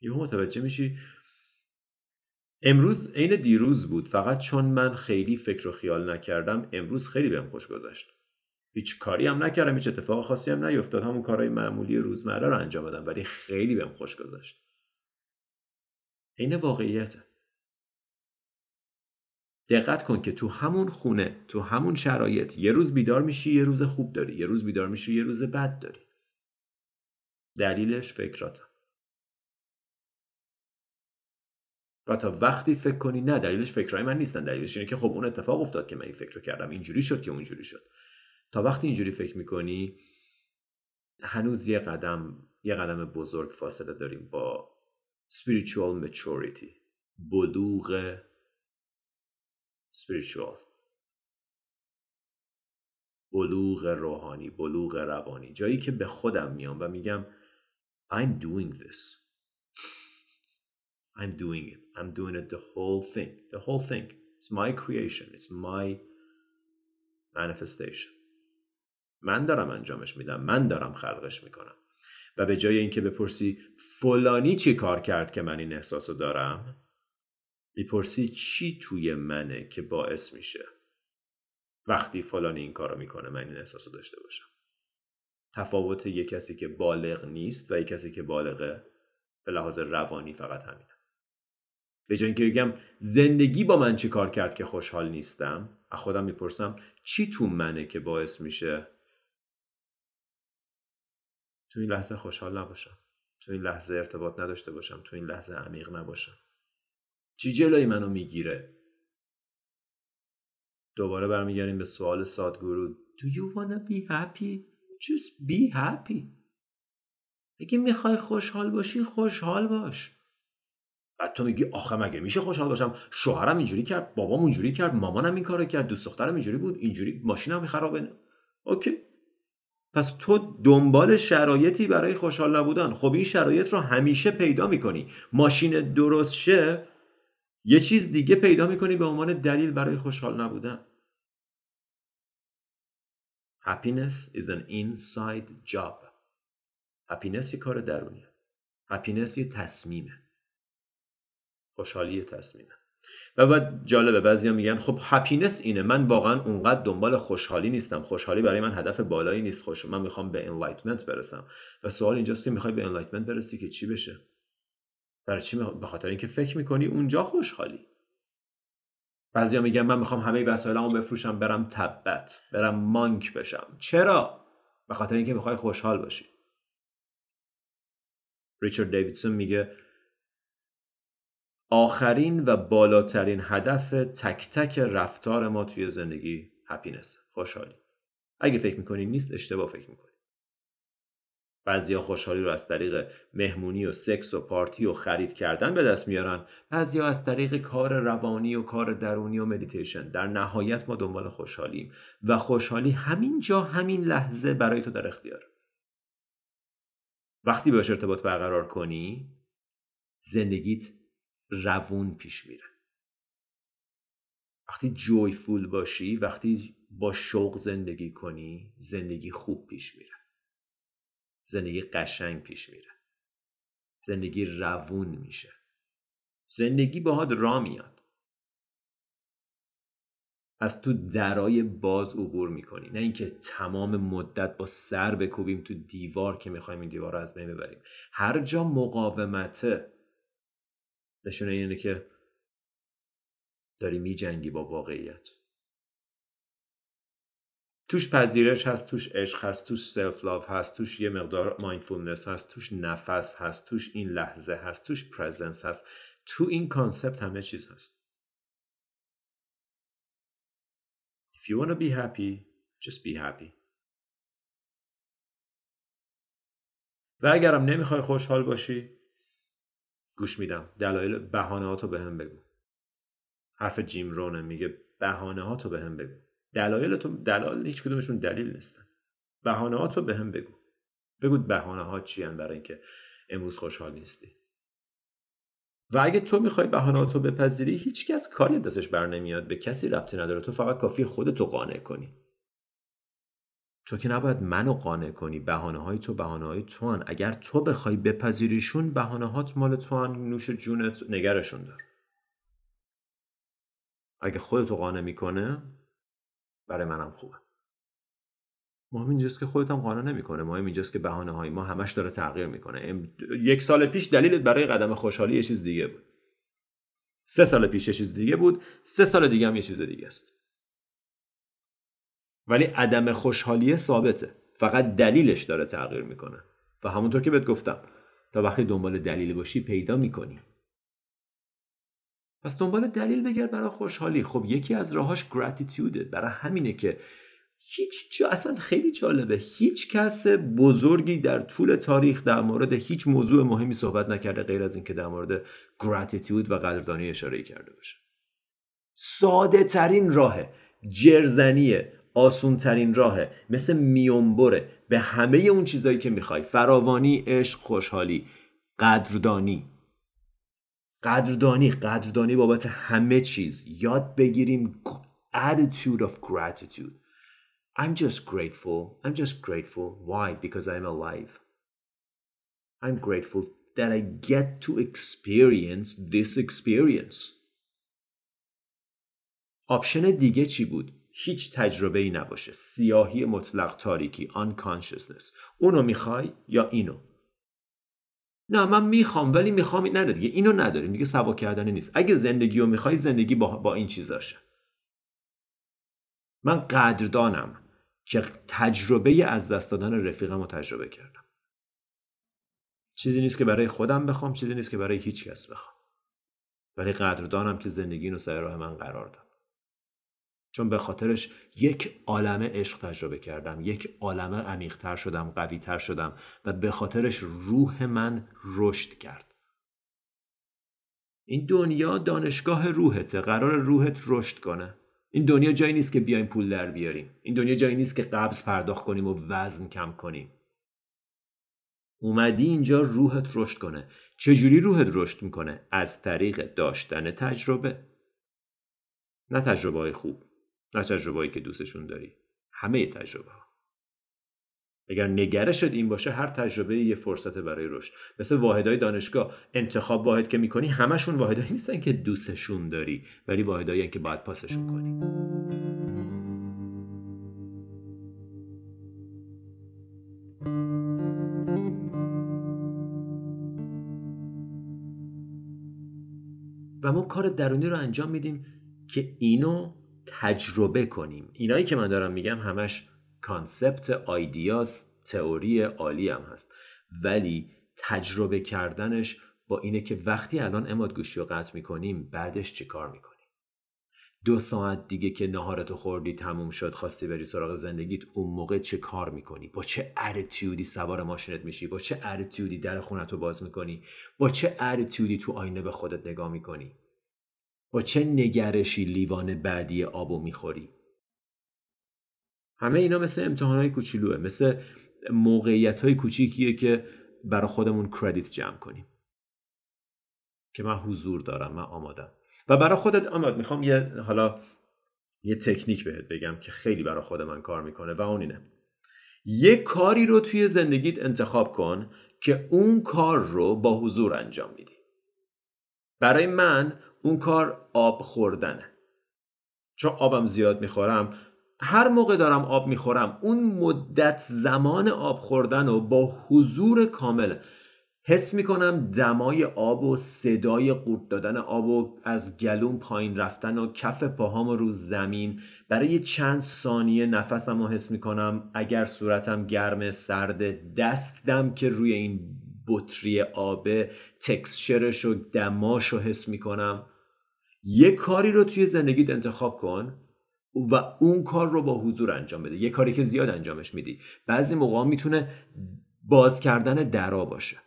یه متوجه میشی امروز عین دیروز بود. فقط چون من خیلی فکر و خیال نکردم امروز خیلی بهم خوش گذشت. هیچ کاری هم نکردم هیچ اتفاق خاصی هم نیفتاد. همون کارهای معمولی روزمره رو انجام دادم ولی خیلی بهم خوش گذشت. عین واقعیته دقت کن که تو همون خونه تو همون شرایط یه روز بیدار میشی یه روز خوب داری. یه روز بیدار میشی یه روز بد داری. دلیلش فکراتم و تا وقتی فکر کنی نه دلیلش فکرهای من نیستن. دلیلش اینه که خب اون اتفاق افتاد که من این فکر رو کردم. اینجوری شد که اونجوری شد. تا وقتی اینجوری فکر می‌کنی هنوز یه قدم یه قدم بزرگ فاصله داریم با spiritual maturity بلوغ spiritual. بلوغ روحانی بلوغ روانی. جایی که به خودم میام و میگم I'm doing this. I'm doing it. I'm doing it the whole thing. The whole thing. It's my creation. It's my manifestation. من دارم انجامش میدم. من دارم خلقش می‌کنم. و به جای اینکه بپرسی فلانی چی کار کرد که من این احساس رو دارم می‌پرسی چی توی منه که باعث میشه وقتی فلانی این کارو می‌کنه من این احساس داشته باشم تفاوت یک کسی که بالغ نیست و یک کسی که بالغه به لحاظ روانی فقط همینه به جای اینکه بگم زندگی با من چی کار کرد که خوشحال نیستم از خودم می‌پرسم چی تو منه که باعث میشه تو این لحظه خوشحال نباشم تو این لحظه ارتباط نداشته باشم تو این لحظه عمیق نباشم. چی جلوی منو می‌گیره؟ دوباره برمیگردیم به سوال سادگورو Do you wanna be happy? Just be happy. اگه می‌خوای خوشحال باشی خوشحال باش. بعد تو میگی آخه مگه میشه خوشحال باشم؟ شوهرم اینجوری کرد بابام اونجوری کرد مامانم این کارو کرد دوست دخترم اینجوری بود اینجوری ماشینم خرابه اوکی. پس تو دنبال شرایطی برای خوشحال نبودن. خب این شرایط رو همیشه پیدا می‌کنی. ماشین درست شه یه چیز دیگه پیدا می‌کنی به عنوان دلیل برای خوشحال نبودن. Happiness is an inside job. Happiness یه کار درونیه. Happiness یه تصمیمه. خوشحالی تصمیمه. و بعد جالبه بعضیا میگن خب happiness اینه. من واقعا اونقدر دنبال خوشحالی نیستم. خوشحالی برای من هدف بالایی نیست. خوش من می‌خوام به enlightenment برسم. و سوال اینجاست که می‌خوای به enlightenment برسی که چی بشه؟ برای چی به خاطر اینکه فکر می‌کنی اونجا خوشحالی. بعضیا میگن من می‌خوام همه وسایلمو بفروشم برم تبت برم مانک بشم. چرا؟ به خاطر اینکه می‌خوای خوشحال باشی. ریچارد دیویدسون میگه آخرین و بالاترین هدف تک تک رفتار ما توی زندگی هپینس خوشحالی. اگه فکر می‌کنی نیست اشتباه فکر می‌کنی. بعضیا خوشحالی رو از طریق مهمونی و سکس و پارتی و خرید کردن به دست میارن. بعضیا از طریق کار روانی و کار درونی و مدیتیشن در نهایت ما دنبال خوشحالیم. و خوشحالی همین جا همین لحظه برای تو در اختیار. وقتی باش ارتباط برقرار کنی زندگیت روون پیش میره وقتی joyful باشی وقتی با شوق زندگی کنی زندگی خوب پیش میره زندگی قشنگ پیش میره زندگی روون میشه. زندگی باهات را میاد. از تو درای باز عبور می‌کنی. نه اینکه تمام مدت با سر بکوبیم تو دیوار که می‌خوایم این دیوار رو از بین ببریم. هر جا مقاومته نشونه اینه که داری میجنگی با واقعیت. توش پذیرش هست توش عشق هست توش self love هست توش یه مقدار mindfulness هست توش نفس هست توش این لحظه هست توش presence هست. تو این concept همه چیز هست. If you want be happy, just be happy. و اگرم نمی‌خوای خوشحال باشی گوش میدم. دلایل بهانه ها تو بهم بگو. حرف جیم رونه میگه بهانه ها تو به هم بگو. دلایل تو دلایل هیچ کدومشون دلیل نیستن. بهانه ها تو به هم بگو. بگو بهانه ها چی برای اینکه امروز خوشحال نیستی. و اگه تو می‌خوای بهانه تو بپذیری هیچکس کاری دستش بر نمیاد. به کسی ربطی نداره. تو فقط کافی خودتو قانع کنی. تو که نباید منو قانع کنی بهانه های تو بهانه های تو هن. اگر تو بخوای بپذیریشون بهانه هات مال تو هن. نوش جونت نگرشون دار. اگه خودتو قانع می‌کنه برای منم خوبه. مهم اینجاست که خودت هم قانع نمی‌کنه. مهم اینجاست که بهانه های ما همش داره تغییر می‌کنه. یک سال پیش دلیلت برای قدم خوشحالی یه چیز دیگه بود. سه سال پیش یه چیز دیگه بود. سه سال دیگه هم یه چیز دیگه است. ولی عدم خوشحالی ثابته. فقط دلیلش داره تغییر می‌کنه. و همونطور که بهت گفتم تا وقتی دنبال دلیل باشی پیدا می‌کنی. پس دنبال دلیل بگرد برای خوشحالی. خب یکی از راهاش گراتیتیوده برای همینه که هیچ جا اصلا خیلی جالبه. هیچ کس بزرگی در طول تاریخ در مورد هیچ موضوع مهمی صحبت نکرده غیر از اینکه در مورد گراتیتیود و قدردانی اشاره کرده باشه. ساده ترین راه جرزنیه. آسون ترین راهه. مثل میونبره. به همه اون چیزایی که می‌خوای. فراوانی عشق خوشحالی. قدردانی. قدردانی. قدردانی بابت همه چیز. یاد بگیریم attitude of gratitude. I'm just grateful. I'm just grateful. Why? Because I'm alive. I'm grateful that I get to experience this experience. آپشن دیگه چی بود؟ هیچ تجربه ای نباشه. سیاهی مطلق تاریکی unconsciousness. اونو می‌خوای یا اینو؟ نه من می‌خوام ولی می‌خوام نه دیگه. اینو نداریم دیگه سوا کردن نیست. اگه زندگی رو می‌خوای زندگی با, با این چیزاشه من قدردانم که تجربه از دست دادن رفیقم رو تجربه کردم. چیزی نیست که برای خودم بخوام چیزی نیست که برای هیچ کس بخوام. ولی قدردانم که زندگی رو سر راه من قرار داد. چون به خاطرش یک عالم عشق تجربه کردم یک عالم عمیقتر شدم قویتر شدم و به خاطرش روح من رشد کرد. این دنیا دانشگاه روحته قرار روحت رشد کنه. این دنیا جایی نیست که بیایم پول در بیاریم. این دنیا جایی نیست که قبض پرداخت کنیم و وزن کم کنیم. اومدی اینجا روحت رشد کنه. چجوری روحت رشد می‌کنه؟ از طریق داشتن تجربه. نه تجربه های خوب. نه تجربه که دوستشون داری. همه تجربه ها اگر نگرشت این باشه هر تجربه یه فرصت برای رشد. مثل واحدهای دانشگاه انتخاب واحد که می‌کنی همشون واحدهایی نیستن که دوستشون داری ولی واحدهایی که باید پاسشون کنی. و ما کار درونی رو انجام میدیم که اینو تجربه کنیم. اینایی که من دارم میگم همش concept ideas تئوری عالی هم هست. ولی تجربه کردنش با اینه که وقتی الان اماد گوشی رو قطع می‌کنیم بعدش چه کار می‌کنیم؟ دو ساعت دیگه که نهارتو خوردی تموم شد خواستی بری سراغ زندگیت اون موقع چه کار می‌کنی؟ با چه attitude ی سوار ماشینت میشی؟ با چه attitude ی در خونتو باز می‌کنی؟ با چه ارتیودی تو آینه به خودت نگاه می‌کنی؟ با چه نگرشی لیوان بعدی آبو می‌خوری؟ همه اینا مثل امتحانهای کوچولوه مثل موقعیت های کوچیکیه که برای خودمون کردیت جمع کنیم. که من حضور دارم من آمادم. و برای خودت آماد می‌خوام یه حالا یه تکنیک بهت بگم که خیلی برای خود من کار می‌کنه و اون اینه. یه کاری رو توی زندگیت انتخاب کن که اون کار رو با حضور انجام میدی. برای من اون کار آب خوردنه. چون آبم زیاد می‌خورم هر موقع دارم آب می‌خورم اون مدت زمان آب خوردن و با حضور کامل حس می‌کنم دمای آب و صدای قورت دادن آب و از گلوم پایین رفتن و کف پاهام رو زمین. برای چند ثانیه نفسم رو حس می‌کنم اگر صورتم گرم سرد دستم که روی این بطری آبه تکسچرش و دماش رو حس می‌کنم. یه کاری رو توی زندگیت انتخاب کن و اون کار رو با حضور انجام بده. یه کاری که زیاد انجامش میدی. بعضی موقع می‌تونه باز کردن درا باشه.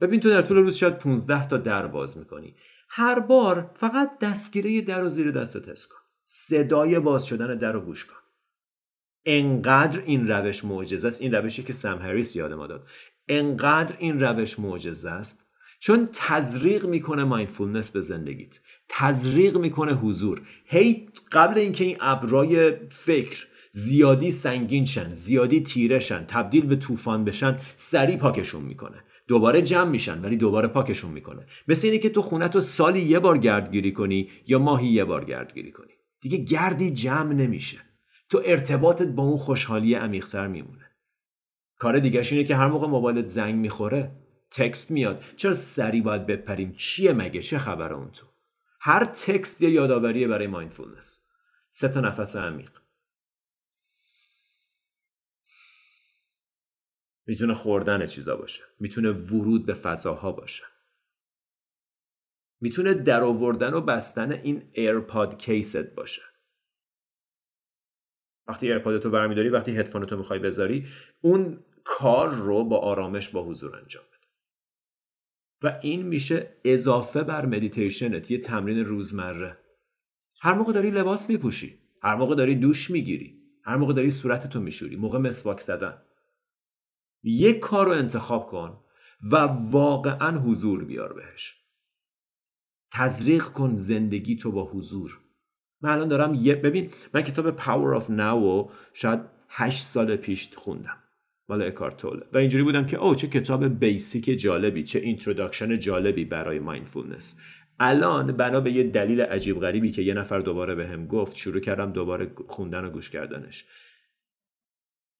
ببین تو در طول روز شاید 15 تا در باز می‌کنی. هر بار فقط دستگیره در و زیر دستت حس کن. صدای باز شدن در رو گوش کن. انقدر این روش معجزه است. این روشی که سم هریس یاد ما داد. انقدر این روش معجزه است چون تزریق می‌کنه مایندفولنس به زندگیت. تزریق می‌کنه حضور. هی قبل اینکه این ابرای فکر زیادی سنگین شن زیادی تیره شن تبدیل به طوفان بشن سریع پاکشون می‌کنه. دوباره جمع میشن ولی دوباره پاکشون می‌کنه. مثل اینه که تو خونه تو سالی یه بار گردگیری کنی یا ماهی یه بار گردگیری کنی. دیگه گردی جمع نمیشه. تو ارتباطت با اون خوشحالی عمیقتر میمونه. کار دیگه اینه که هر موقع موبایلت زنگ می‌خوره تکست میاد. چرا سری باید بپریم؟ چیه مگه؟ چه خبر اون تو؟ هر تکست یه یادآوریه برای مایندفولنس. سه تا نفس عمیق. می‌تونه خوردن چیزا باشه. می‌تونه ورود به فضاها باشه. می‌تونه در آوردن و بستن این AirPod case ت باشه. وقتی AirPod تو برمیداری وقتی هدفونتو می‌خوای بذاری اون کار رو با آرامش با حضور انجام بده. و این میشه اضافه بر مدیتیشنت یه تمرین روزمره. هر موقع داری لباس میپوشی هر موقع داری دوش می‌گیری هر موقع داری صورتتو میشوری موقع مسواک زدن. یک کار رو انتخاب کن و واقعا حضور بیار بهش. تزریق کن زندگی تو با حضور. من الان دارم یه ببین من کتاب Power of Now شاید هشت سال پیش خوندم. مال اکهارت توله و اینجوری بودم که اوه چه کتاب basic جالبی چه introduction جالبی برای mindfulness الان بنا به یه دلیل عجیب غریبی که یه نفر دوباره بهم گفت شروع کردم دوباره خوندن و گوش کردنش.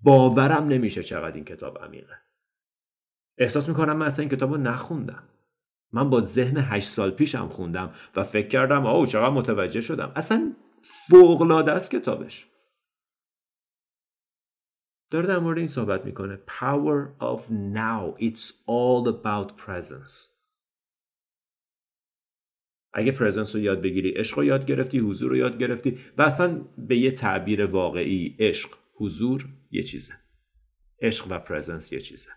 باورم نمیشه چقدر این کتاب عمیقه. احساس می‌کنم من اصلا این کتاب رو نخوندم. من با ذهن هشت سال پیشم خوندم و فکر کردم آو چقدر متوجه شدم. اصلا فوقلاده است کتابش. داره در مورد این صحبت می‌کنه. Power of now. It's all about presence. اگه پرزنس رو یاد بگیری عشق رو یاد گرفتی حضور رو یاد گرفتی و اصلا به یه تعبیر واقعی عشق حضور یه چیزه. عشق و پرزنس یه چیزه.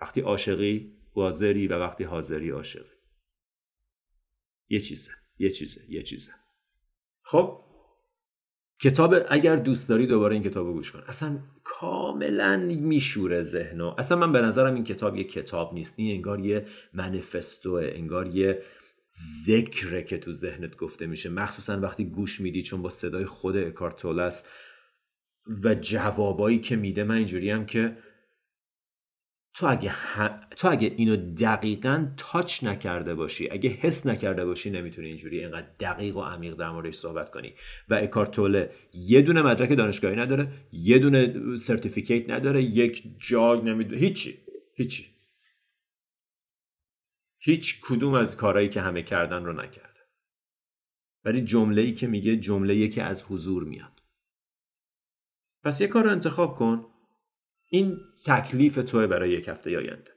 وقتی عاشقی حاضری و وقتی حاضری عاشقی. یه چیزه یه چیزه یه چیزه. خب؟ کتاب اگر دوست داری دوباره این کتاب رو گوش کن. اصلا کاملا میشوره ذهنو. اصلا من به نظرم این کتاب یه کتاب نیست. این انگار یه منفستوه انگار یه ذکره که تو ذهنت گفته میشه. مخصوصا وقتی گوش میدی چون با صدای خود اکارتولس و جوابایی که میده من اینجوری هم که تو اگه, تو اگه اینو دقیقا تاچ نکرده باشی اگه حس نکرده باشی نمی‌تونی اینجوری اینقدر دقیق و عمیق در موردش صحبت کنی. و اکارتوله یه دونه مدرک دانشگاهی نداره یه دونه سرتیفیکیت نداره یک جاگ نمی‌دونه هیچی هیچی. هیچ کدوم از کارهایی که همه کردن رو نکرده. ولی جمله ای که میگه جمله که از حضور میاد. پس یه کار رو انتخاب کن. این تکلیف توه برای یک هفته آینده.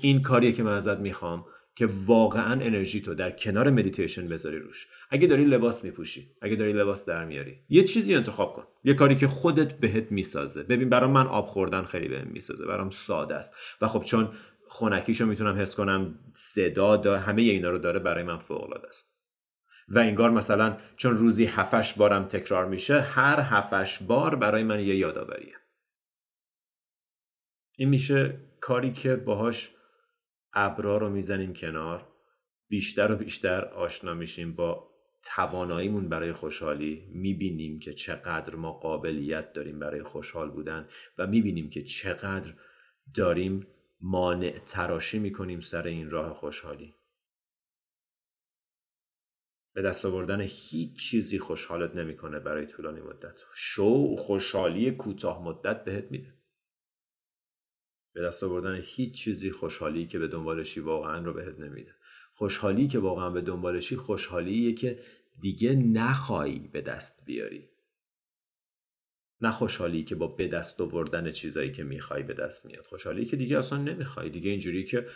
این کاریه که من ازت می‌خوام که واقعا انرژی تو در کنار مدیتیشن بذاری روش. اگه داری لباس میپوشی اگه داری لباس در میاری یه چیزی انتخاب کن. یه کاری که خودت بهت می‌سازه. ببین برام من آب خوردن خیلی بهم می‌سازه. برام ساده است. و خب چون خونکیشو می‌تونم حس کنم صدا دا همه اینا رو داره برای من فوق العاده است. و انگار مثلا چون روزی هفش بارم تکرار میشه هر هفش بار برای من یه یادآوریه. این میشه کاری که باهاش ابرا رو می‌زنیم کنار بیشتر و بیشتر آشنا میشیم با تواناییمون برای خوشحالی می‌بینیم که چقدر ما قابلیت داریم برای خوشحال بودن و می‌بینیم که چقدر داریم مانع تراشی می‌کنیم سر این راه خوشحالی. به دست آوردن هیچ چیزی خوشحالت نمی‌کنه برای طولانی مدت. شو خوشحالی کوتاه مدت بهت میده. به دست آوردن هیچ چیزی خوشحالی که به دنبالشی واقعا رو بهت نمیده. خوشحالی که واقعا به دنبالشی خوشحالیه که دیگه نخوایی به دست بیاری. نه خوشحالی که با به دست آوردن چیزایی که می‌خوای به دست میاد. خوشحالی که دیگه اصلا نمی‌خوای. دیگه اینجوری که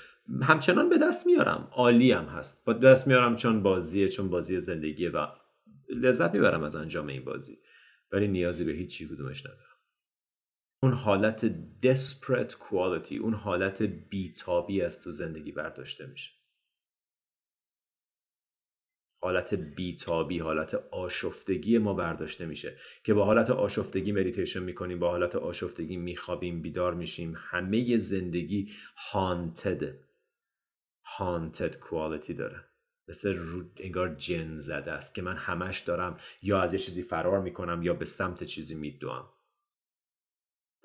همچنان به دست میارم. عالی هم هست. با دست میارم چون بازیه چون بازی زندگیه و لذت می‌برم از انجام این بازی. ولی نیازی به هیچ چی کدومش ندارم. اون حالت desperate quality اون حالت بیتابی از تو زندگی برداشته میشه. حالت بیتابی حالت آشفتگی ما برداشته میشه که با حالت آشفتگی مدیتیشن می‌کنیم با حالت آشفتگی میخوابیم بیدار میشیم. همه زندگی هانتد هانتد quality داره. مثل رو انگار جن زده است که من همش دارم یا از یه چیزی فرار می‌کنم یا به سمت چیزی میدوام.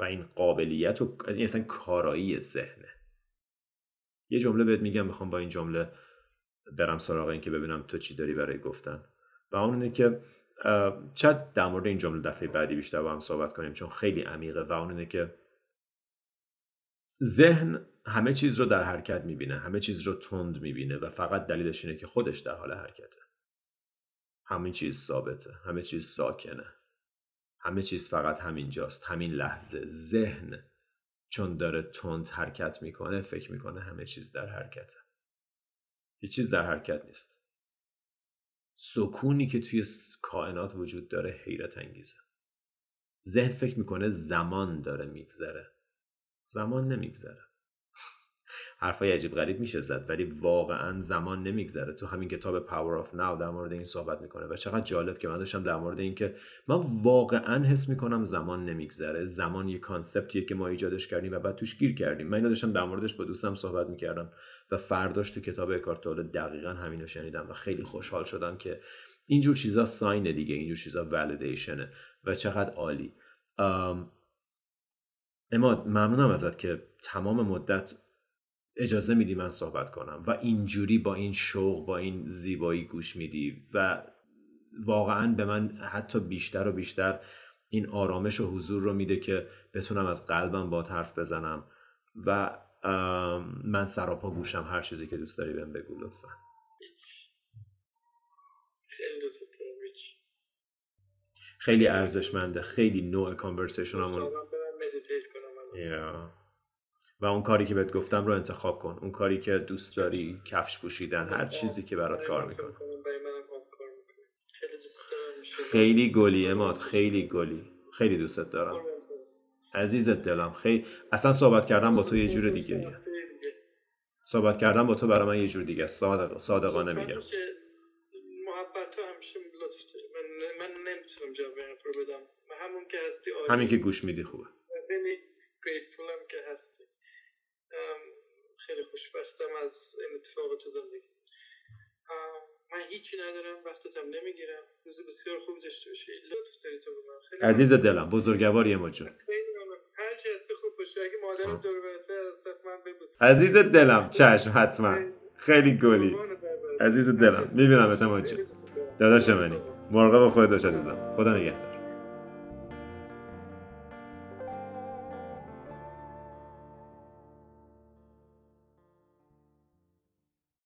این قابلیت و این اصلا کارایی ذهنه. یه جمله بهت میگم می‌خوام با این جمله برم سراغ این که ببینم تو چی داری برای گفتن. و اون اینه که چند در مورد این جمله دفعه بعدی بیشتر با هم صحبت کنیم چون خیلی عمیقه. و اون اینه که ذهن همه چیز رو در حرکت می‌بینه همه چیز رو تند می‌بینه و فقط دلیلش اینه که خودش در حال حرکته. همین چیز ثابته همه چیز ساکنه. همه چیز فقط همینجاست همین لحظه. ذهن چون داره تند حرکت می‌کنه فکر می‌کنه همه چیز در حرکته. هیچ چیز در حرکت نیست. سکونی که توی کائنات وجود داره حیرت انگیزه. ذهن فکر می‌کنه زمان داره میگذره. زمان نمیگذره. حرفای عجیب غریب میشه زد ولی واقعا زمان نمیگذره. تو همین کتاب Power of Now در مورد این صحبت می‌کنه و چقدر جالب که من داشتم در مورد این که من واقعا حس می‌کنم زمان نمیگذره. زمان یه کانسپتیه که ما ایجادش کردیم و بعد توش گیر کردیم. من اینو داشتم در موردش با دوستم صحبت می‌کردم و فرداش تو کتاب اکارتول دقیقا همینو شنیدم و خیلی خوشحال شدم که اینجور چیزا ساین دیگه اینجور چیزا ولیدیشنه و چقدر عالی. اما ممنونم ازت که تمام مدت اجازه میدی من صحبت کنم و اینجوری با این شوق با این زیبایی گوش میدی و واقعا به من حتی بیشتر و بیشتر این آرامش و حضور رو میده که بتونم از قلبم با حرف بزنم و من سراپا گوشم هر چیزی که دوست داری بهم بگو لطفا. خیلی ارزشمنده خیلی نوع کانورسیشن همون و اون کاری که بهت گفتم رو انتخاب کن. اون کاری که دوست داری کفش پوشیدن هر چیزی که برات کار می‌کنه. خیلی گلی اماد خیلی گلی. خیلی دوستت دارم. عزیزت دلم خیلی. اصلا صحبت کردم با تو یه جور دیگه صحبت کردم با تو برای من یه جور دیگه صادق صادقانه میگم. محبت همیشه من من نمی‌تونم جواب رو بدم. همون که هستی همین که گوش میدی خوبه خیلی گریتفولم که هستی خیلی خوشبختم از این اتفاق تو زندگی. من هیچی ندارم وقتت هم نمی‌گیرم. روز بسیار خوب داشته باشی. لطف داری تو به من. خیلی عزیز دلم بزرگواری ما جون. هر چی هستی خوب باشه اگه مادرم دور برته از من ببوس عزیز دلم چشم حتما. خیلی. گلی. عزیز دلم می‌بینم اتماجی داداش منی. مراقب خودت باش عزیزم. خدا نگهدار.